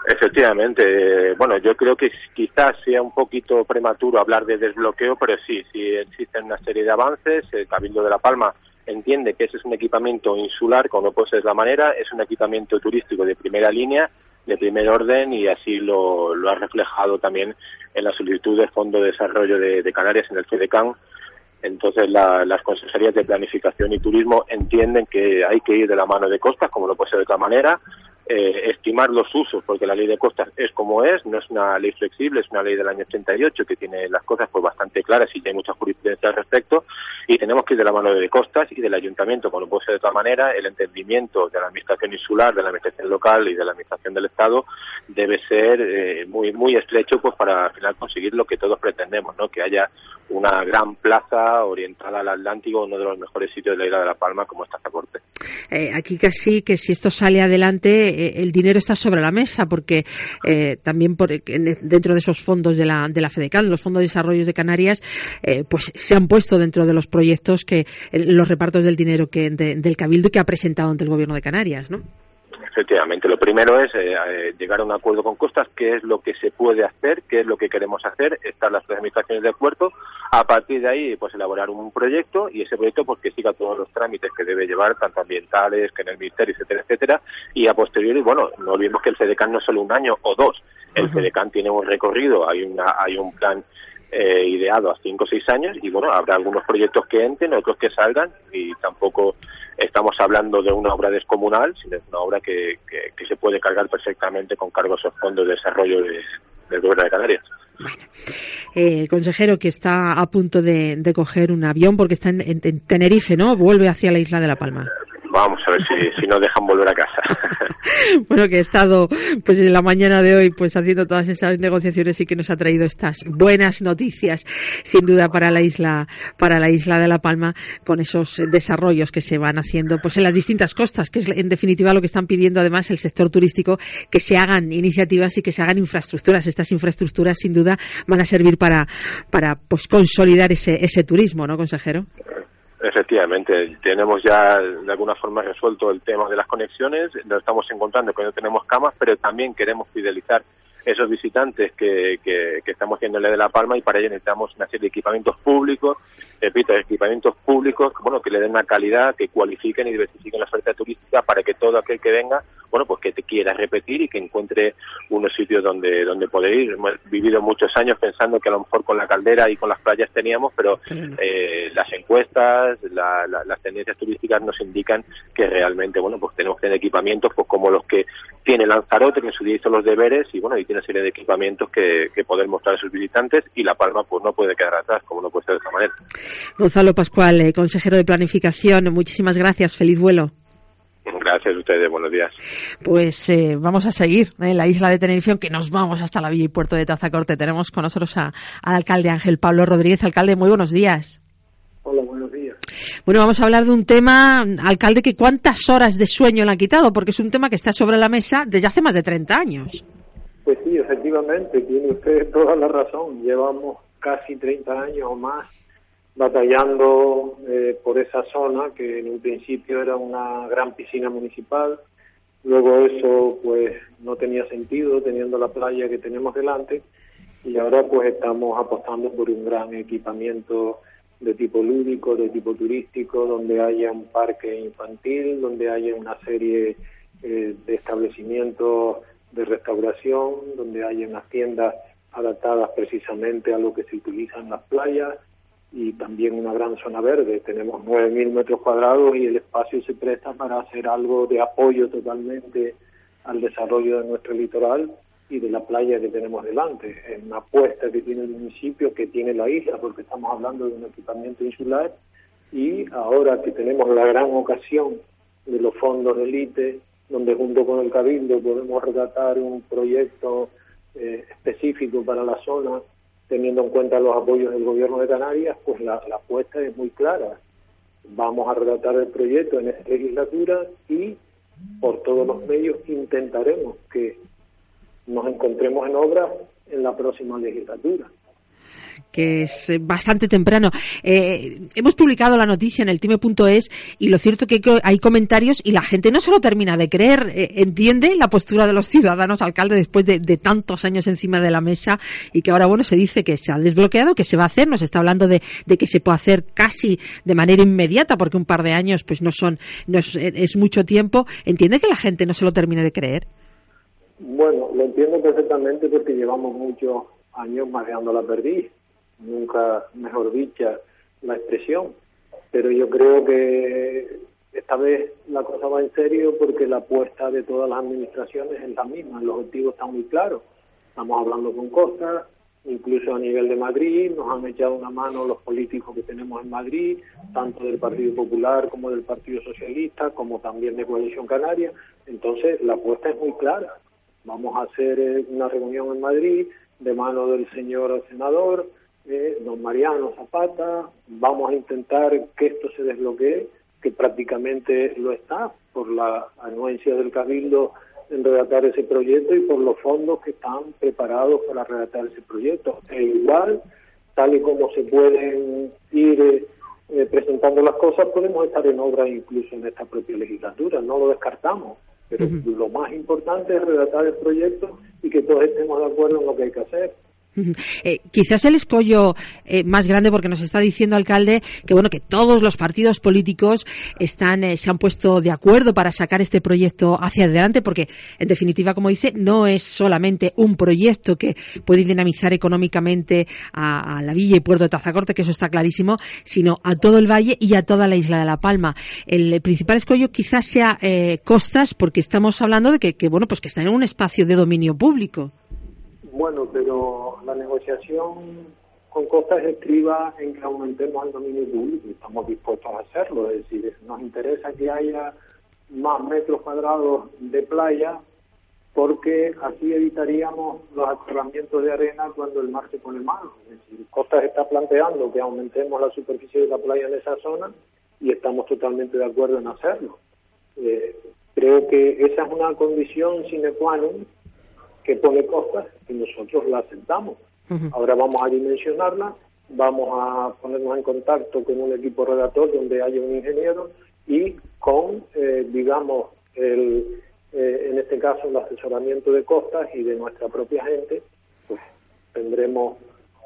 Efectivamente. Bueno, yo creo que quizás sea un poquito prematuro hablar de desbloqueo, pero sí, sí existen una serie de avances. El Cabildo de La Palma entiende que ese es un equipamiento insular, como puede ser la manera, es un equipamiento turístico de primera línea, de primer orden, y así lo, lo ha reflejado también en la solicitud de Fondo de Desarrollo de, Canarias en el FEDECAN. Entonces, las consejerías de Planificación y Turismo entienden que hay que ir de la mano de costas, como no puede ser de otra manera, eh, estimar los usos, porque la ley de costas es como es, no es una ley flexible, es una ley del año 88 que tiene las cosas pues bastante claras y hay mucha jurisprudencia al respecto, y tenemos que ir de la mano de costas y del ayuntamiento, como puede ser de otra manera, el entendimiento de la administración insular, de la administración local y de la administración del Estado debe ser eh, muy muy estrecho pues para al final conseguir lo que todos pretendemos, ¿no? que haya una gran plaza orientada al Atlántico, uno de los mejores sitios de la isla de La Palma como está Tazacorte. Eh, aquí casi que si esto sale adelante eh, el dinero está sobre la mesa porque eh, también por, dentro de esos fondos de la, de la FEDECAN, los fondos de desarrollo de Canarias, eh, pues se han puesto dentro de los proyectos que los repartos del dinero que del Cabildo que ha presentado ante el Gobierno de Canarias, ¿no? Efectivamente, lo primero es eh, eh, llegar a un acuerdo con Costas, qué es lo que se puede hacer, qué es lo que queremos hacer, están las administraciones del puerto, a partir de ahí pues elaborar un proyecto y ese proyecto pues que siga todos los trámites que debe llevar, tanto ambientales, que en el ministerio, etcétera, etcétera, y a posteriori, bueno, no olvidemos que el FEDECAN no es solo un año o dos, el FEDECAN tiene un recorrido, hay, una, hay un plan eh, ideado a cinco o seis años y bueno, habrá algunos proyectos que entren, otros que salgan y tampoco estamos hablando de una obra descomunal, sino de una obra que, que, se puede cargar perfectamente con cargos o fondos de desarrollo de, del gobierno de Canarias. Eh, el consejero que está a punto de, de coger un avión porque está en, en, Tenerife, ¿no? Vuelve hacia la isla de La Palma. Vamos a ver si, nos dejan volver a casa. bueno, que he estado pues en la mañana de hoy pues haciendo todas esas negociaciones y que nos ha traído estas buenas noticias, sin duda para la isla, para la isla de La Palma, con esos desarrollos que se van haciendo pues en las distintas costas, que es en definitiva lo que están pidiendo además el sector turístico, que se hagan iniciativas y que se hagan infraestructuras. Estas infraestructuras sin duda van a servir para, para pues consolidar ese, ese turismo, ¿no, consejero? Efectivamente, tenemos ya de alguna forma resuelto el tema de las conexiones, nos estamos encontrando que no tenemos camas, pero también queremos fidelizar esos visitantes que, que, que estamos haciendo en la de La Palma y para ello necesitamos una serie de equipamientos públicos, repito, equipamientos públicos bueno, que le den una calidad, que cualifiquen y diversifiquen la oferta turística para que todo aquel que venga bueno, pues que te quiera repetir y que encuentre unos sitios donde, donde poder ir. Hemos vivido muchos años pensando que a lo mejor con la caldera y con las playas teníamos, pero eh, las encuestas, las tendencias turísticas nos indican que realmente, bueno, pues tenemos que tener equipamientos pues como los que tiene Lanzarote, que en su día hizo los deberes y bueno, y tiene una serie de equipamientos que, que poder mostrar a sus visitantes y La Palma pues no puede quedar atrás, como no puede ser de esa manera. Gonzalo Pascual, eh, consejero de Planificación, muchísimas gracias, feliz vuelo. Gracias a ustedes, buenos días. Pues eh, vamos a seguir en la isla de Tenerife, que nos vamos hasta la villa y puerto de Tazacorte. Tenemos con nosotros al alcalde Ángel Pablo Rodríguez. Alcalde, muy buenos días. Hola, buenos días. Bueno, vamos a hablar de un tema, alcalde, que cuántas horas de sueño le han quitado, porque es un tema que está sobre la mesa desde hace más de 30 años. Pues sí, efectivamente, tiene usted toda la razón. Llevamos casi 30 años o más batallando eh, por esa zona que en un principio era una gran piscina municipal. Luego eso pues no tenía sentido teniendo la playa que tenemos delante y ahora pues estamos apostando por un gran equipamiento de tipo lúdico, de tipo turístico, donde haya un parque infantil, donde haya una serie eh, de establecimientos de restauración, donde haya unas tiendas adaptadas precisamente a lo que se utiliza en las playas y también una gran zona verde. Tenemos 9.000 metros cuadrados y el espacio se presta para hacer algo de apoyo totalmente al desarrollo de nuestro litoral y de la playa que tenemos delante. Es una apuesta que tiene el municipio, que tiene la isla, porque estamos hablando de un equipamiento insular y ahora que tenemos la gran ocasión de los fondos de élite, donde junto con el Cabildo podemos redactar un proyecto eh, específico para la zona, teniendo en cuenta los apoyos del gobierno de Canarias, pues la, apuesta es muy clara. Vamos a redactar el proyecto en esta legislatura y por todos los medios intentaremos que nos encontremos en obra en la próxima legislatura que es bastante temprano. Eh, hemos publicado la noticia en el time.es y lo cierto que hay comentarios y la gente no se lo termina de creer. Eh, entiende la postura de los ciudadanos, alcalde, después de, tantos años encima de la mesa y que ahora, bueno, se dice que se ha desbloqueado, que se va a hacer. Nos está hablando de, que se puede hacer casi de manera inmediata porque un par de años pues no son, no es, es mucho tiempo. ¿Entiende que la gente no se lo termine de creer? Bueno, lo entiendo perfectamente porque llevamos muchos años mareando la perdiz nunca mejor dicha la expresión, pero yo creo que esta vez la cosa va en serio porque la apuesta de todas las administraciones es la misma, los objetivos están muy claros. Estamos hablando con Costa, incluso a nivel de Madrid, nos han echado una mano los políticos que tenemos en Madrid, tanto del Partido Popular como del Partido Socialista, como también de Coalición Canaria. Entonces, la apuesta es muy clara. Vamos a hacer eh, una reunión en Madrid de mano del señor senador, don Mariano Zapata, vamos a intentar que esto se desbloquee, que prácticamente lo está, por la anuencia del Cabildo en redactar ese proyecto y por los fondos que están preparados para redactar ese proyecto. E igual, tal y como se pueden ir eh, presentando las cosas, podemos estar en obra incluso en esta propia legislatura, no lo descartamos. Pero lo más importante es redactar el proyecto y que todos estemos de acuerdo en lo que hay que hacer. Eh, quizás el escollo eh, más grande porque nos está diciendo alcalde que bueno que todos los partidos políticos están eh, se han puesto de acuerdo para sacar este proyecto hacia adelante porque en definitiva como dice no es solamente un proyecto que puede dinamizar económicamente a, la villa y puerto de Tazacorte que eso está clarísimo sino a todo el valle y a toda la isla de La Palma. El, principal escollo quizás sea costas porque estamos hablando de que, que bueno pues que están en un espacio de dominio público bueno, pero la negociación con Costas estriba en que aumentemos el dominio público y estamos dispuestos a hacerlo. Es decir, nos interesa que haya más metros cuadrados de playa porque así evitaríamos los aterramientos de arena cuando el mar se pone malo. Es decir, Costas está planteando que aumentemos la superficie de la playa en esa zona y estamos totalmente de acuerdo en hacerlo. Eh, creo que esa es una condición sine qua non que pone costas y nosotros la aceptamos. Ahora vamos a dimensionarla, vamos a ponernos en contacto con un equipo redactor donde haya un ingeniero y con, eh, digamos, el, eh, en este caso el asesoramiento de costas y de nuestra propia gente, pues tendremos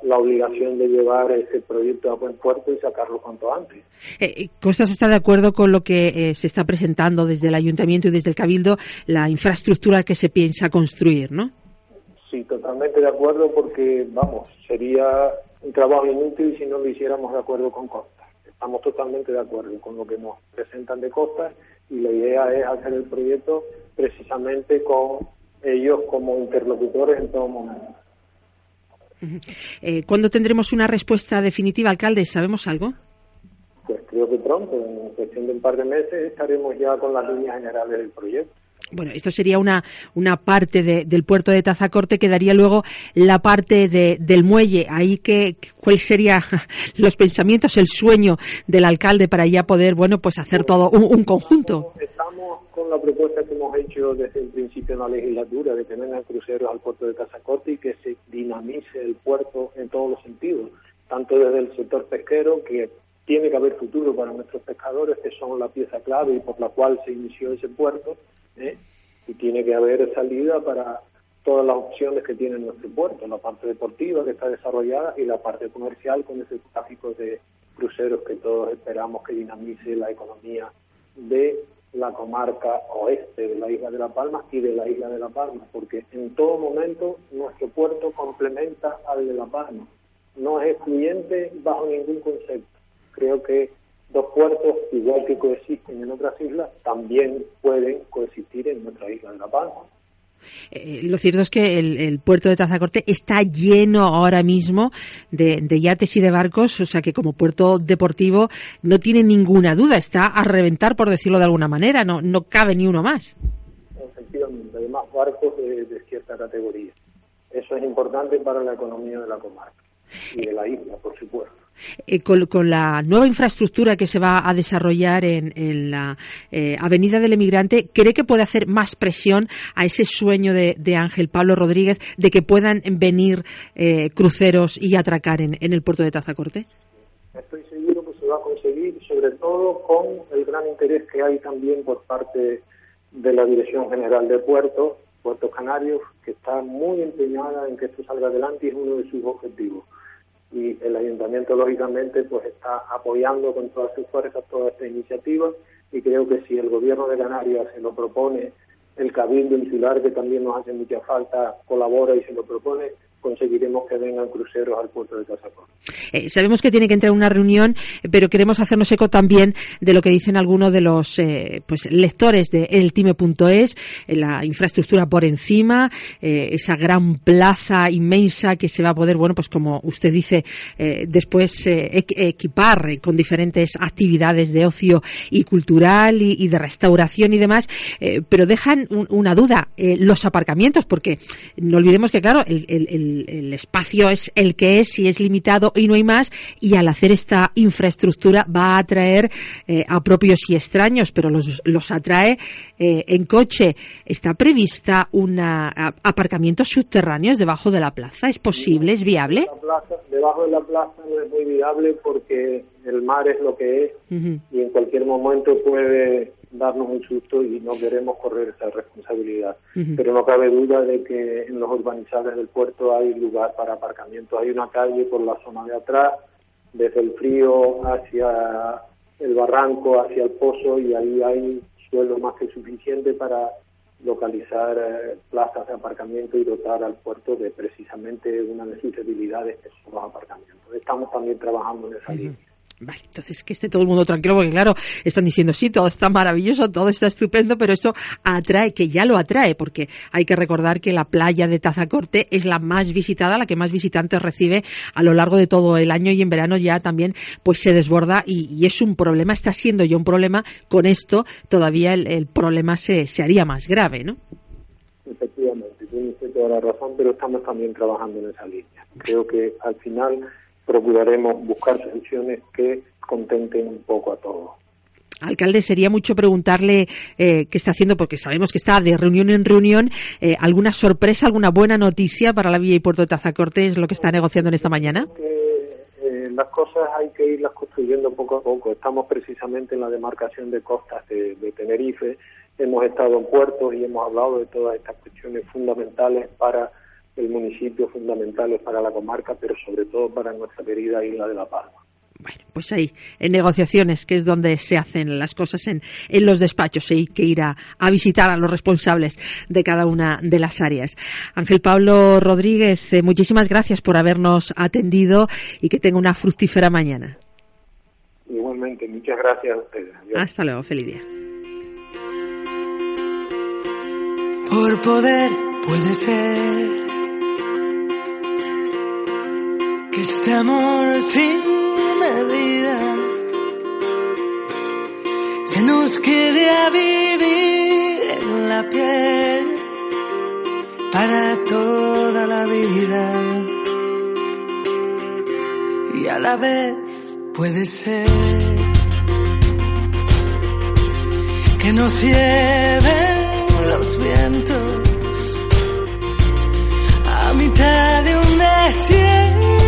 la obligación de llevar ese proyecto a buen puerto y sacarlo cuanto antes. Eh, Costas está de acuerdo con lo que eh, se está presentando desde el Ayuntamiento y desde el Cabildo, la infraestructura que se piensa construir, ¿no? Sí, totalmente de acuerdo porque, vamos, sería un trabajo inútil si no lo hiciéramos de acuerdo con Costas. Estamos totalmente de acuerdo con lo que nos presentan de Costas y la idea es hacer el proyecto precisamente con ellos como interlocutores en todo momento. Eh, ¿Cuándo tendremos una respuesta definitiva, alcalde? ¿Sabemos algo? Pues creo que pronto, en cuestión de un par de meses, estaremos ya con las líneas generales del proyecto. Bueno, esto sería una, una parte de, del puerto de Tazacorte, quedaría luego la parte de, del muelle. Ahí que, ¿cuál sería los pensamientos, el sueño del alcalde para ya poder, bueno, pues hacer todo un, un conjunto? Estamos con la propuesta desde el principio en la legislatura de que vengan cruceros al puerto de Tazacorte y que se dinamice el puerto en todos los sentidos, tanto desde el sector pesquero, que tiene que haber futuro para nuestros pescadores, que son la pieza clave y por la cual se inició ese puerto, ¿eh? y tiene que haber salida para todas las opciones que tiene nuestro puerto, la parte deportiva que está desarrollada y la parte comercial con ese tráfico de cruceros que todos esperamos que dinamice la economía de la comarca oeste de la isla de La Palma y de la isla de La Palma, porque en todo momento nuestro puerto complementa al de La Palma, no es excluyente bajo ningún concepto. Creo que dos puertos, igual que coexisten en otras islas, también pueden coexistir en nuestra isla de La Palma. Eh, lo cierto es que el, puerto de Tazacorte está lleno ahora mismo de, yates y de barcos, o sea que como puerto deportivo no tiene ninguna duda, está a reventar, por decirlo de alguna manera, no, no cabe ni uno más. Efectivamente, además barcos de, de cierta categoría. Eso es importante para la economía de la comarca y de la isla, por supuesto. Eh, con, la nueva infraestructura que se va a desarrollar en, la eh, Avenida del Emigrante, ¿cree que puede hacer más presión a ese sueño de, de Ángel Pablo Rodríguez de que puedan venir eh, cruceros y atracar en, en, el puerto de Tazacorte? Estoy seguro que se va a conseguir, sobre todo con el gran interés que hay también por parte de la Dirección General de Puertos, Puertos Canarios, que está muy empeñada en que esto salga adelante y es uno de sus objetivos y el ayuntamiento lógicamente pues está apoyando con todas sus fuerzas toda esta iniciativa y creo que si el gobierno de Canarias se lo propone, el cabildo insular que también nos hace mucha falta colabora y se lo propone, conseguiremos que vengan cruceros al puerto de Casacón. Eh, sabemos que tiene que entrar una reunión, pero queremos hacernos eco también de lo que dicen algunos de los eh, pues lectores de eltime.es, eh, la infraestructura por encima, eh, esa gran plaza inmensa que se va a poder, bueno, pues como usted dice, eh, después equipar con diferentes actividades de ocio y cultural y, de restauración y demás, pero dejan un, una duda, los aparcamientos, porque no olvidemos que, claro, el, el, el espacio es el que es y es limitado y no hay más y al hacer esta infraestructura va a atraer eh, a propios y extraños, pero los, los atrae eh, en coche. ¿Está prevista una a, aparcamientos subterráneos debajo de la plaza? ¿Es posible? ¿Es viable? Plaza, debajo de la plaza no es muy viable porque el mar es lo que es uh -huh. y en cualquier momento puede darnos un susto y no queremos correr esa responsabilidad. Uh -huh. Pero no cabe duda de que en los urbanizables del puerto hay lugar para aparcamiento. Hay una calle por la zona de atrás, desde el frío hacia el barranco, hacia el pozo, y ahí hay suelo más que suficiente para localizar eh, plazas de aparcamiento y dotar al puerto de precisamente una de sus debilidades, que son los aparcamientos. Estamos también trabajando en esa uh -huh. línea. Vale, entonces que esté todo el mundo tranquilo, porque claro, están diciendo, sí, todo está maravilloso, todo está estupendo, pero eso atrae, que ya lo atrae, porque hay que recordar que la playa de Tazacorte es la más visitada, la que más visitantes recibe a lo largo de todo el año y en verano ya también pues se desborda y, y es un problema, está siendo ya un problema, con esto todavía el, problema se, se haría más grave, ¿no? Efectivamente, tiene usted toda la razón, pero estamos también trabajando en esa línea. Creo que al final procuraremos buscar soluciones que contenten un poco a todos. Alcalde, sería mucho preguntarle eh, qué está haciendo, porque sabemos que está de reunión en reunión. Eh, ¿Alguna sorpresa, alguna buena noticia para la Villa y Puerto de Tazacorte es lo que está negociando en esta mañana? Eh, las cosas hay que irlas construyendo poco a poco. Estamos precisamente en la demarcación de costas de, de Tenerife. Hemos estado en puertos y hemos hablado de todas estas cuestiones fundamentales para el municipio fundamentales para la comarca, pero sobre todo para nuestra querida isla de La Palma. Bueno, pues ahí, en negociaciones, que es donde se hacen las cosas en, en los despachos, hay que ir a, a, visitar a los responsables de cada una de las áreas. Ángel Pablo Rodríguez, eh, muchísimas gracias por habernos atendido y que tenga una fructífera mañana. Igualmente, muchas gracias a ustedes. Hasta luego, feliz día. Por poder puede ser que este amor sin medida se nos quede a vivir en la piel para toda la vida. Y a la vez puede ser que nos lleven los vientos a mitad de un desierto.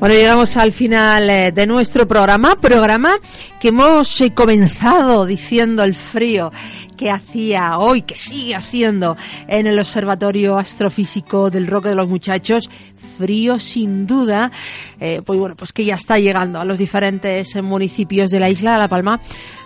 Bueno, llegamos al final eh, de nuestro programa, programa que hemos eh, comenzado diciendo el frío que hacía hoy, que sigue haciendo en el Observatorio Astrofísico del Roque de los Muchachos, frío sin duda, eh, pues bueno, pues que ya está llegando a los diferentes municipios de la isla de La Palma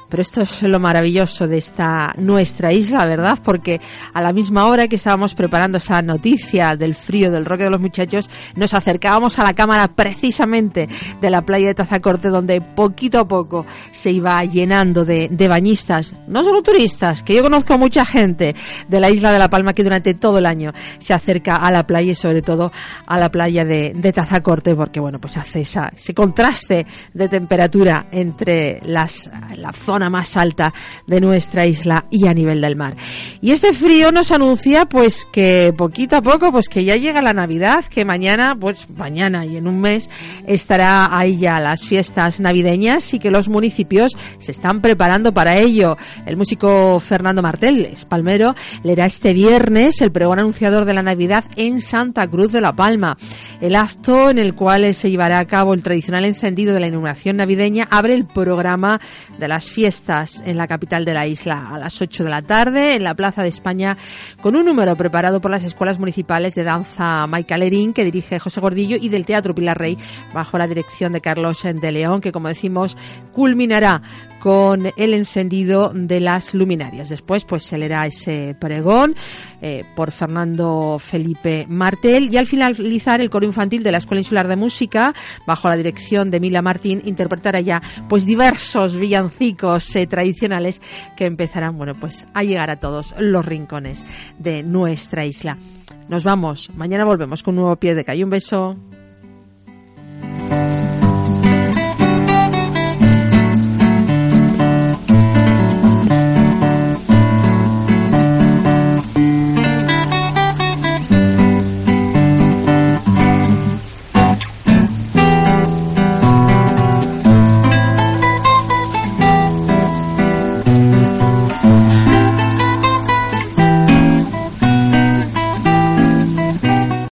pero esto es lo maravilloso de esta nuestra isla, ¿verdad? Porque a la misma hora que estábamos preparando esa noticia del frío del roque de los muchachos, nos acercábamos a la cámara precisamente de la playa de Tazacorte, donde poquito a poco se iba llenando de, bañistas, no solo turistas, que yo conozco mucha gente de la isla de La Palma que durante todo el año se acerca a la playa y sobre todo a la playa de, Tazacorte, porque bueno, pues hace ese contraste de temperatura entre las, la zona más alta de nuestra isla y a nivel del mar. Y este frío nos anuncia pues que poquito a poco pues que ya llega la Navidad, que mañana pues mañana y en un mes estará ahí ya las fiestas navideñas y que los municipios se están preparando para ello. El músico Fernando Martel, espalmero, leerá este viernes el pregón anunciador de la Navidad en Santa Cruz de la Palma. El acto en el cual se llevará a cabo el tradicional encendido de la iluminación navideña abre el programa de las fiestas fiestas en la capital de la isla a las 8 de la tarde en la Plaza de España con un número preparado por las escuelas municipales de danza Maicalerín que dirige José Gordillo y del Teatro Pilar Rey bajo la dirección de Carlos de León que como decimos culminará con el encendido de las luminarias. Después pues se leerá ese pregón eh, por Fernando Felipe Martel y al finalizar el coro infantil de la Escuela Insular de Música bajo la dirección de Mila Martín interpretará ya pues diversos villancicos eh, tradicionales que empezarán bueno pues a llegar a todos los rincones de nuestra isla. Nos vamos, mañana volvemos con un nuevo pie de calle. Un beso.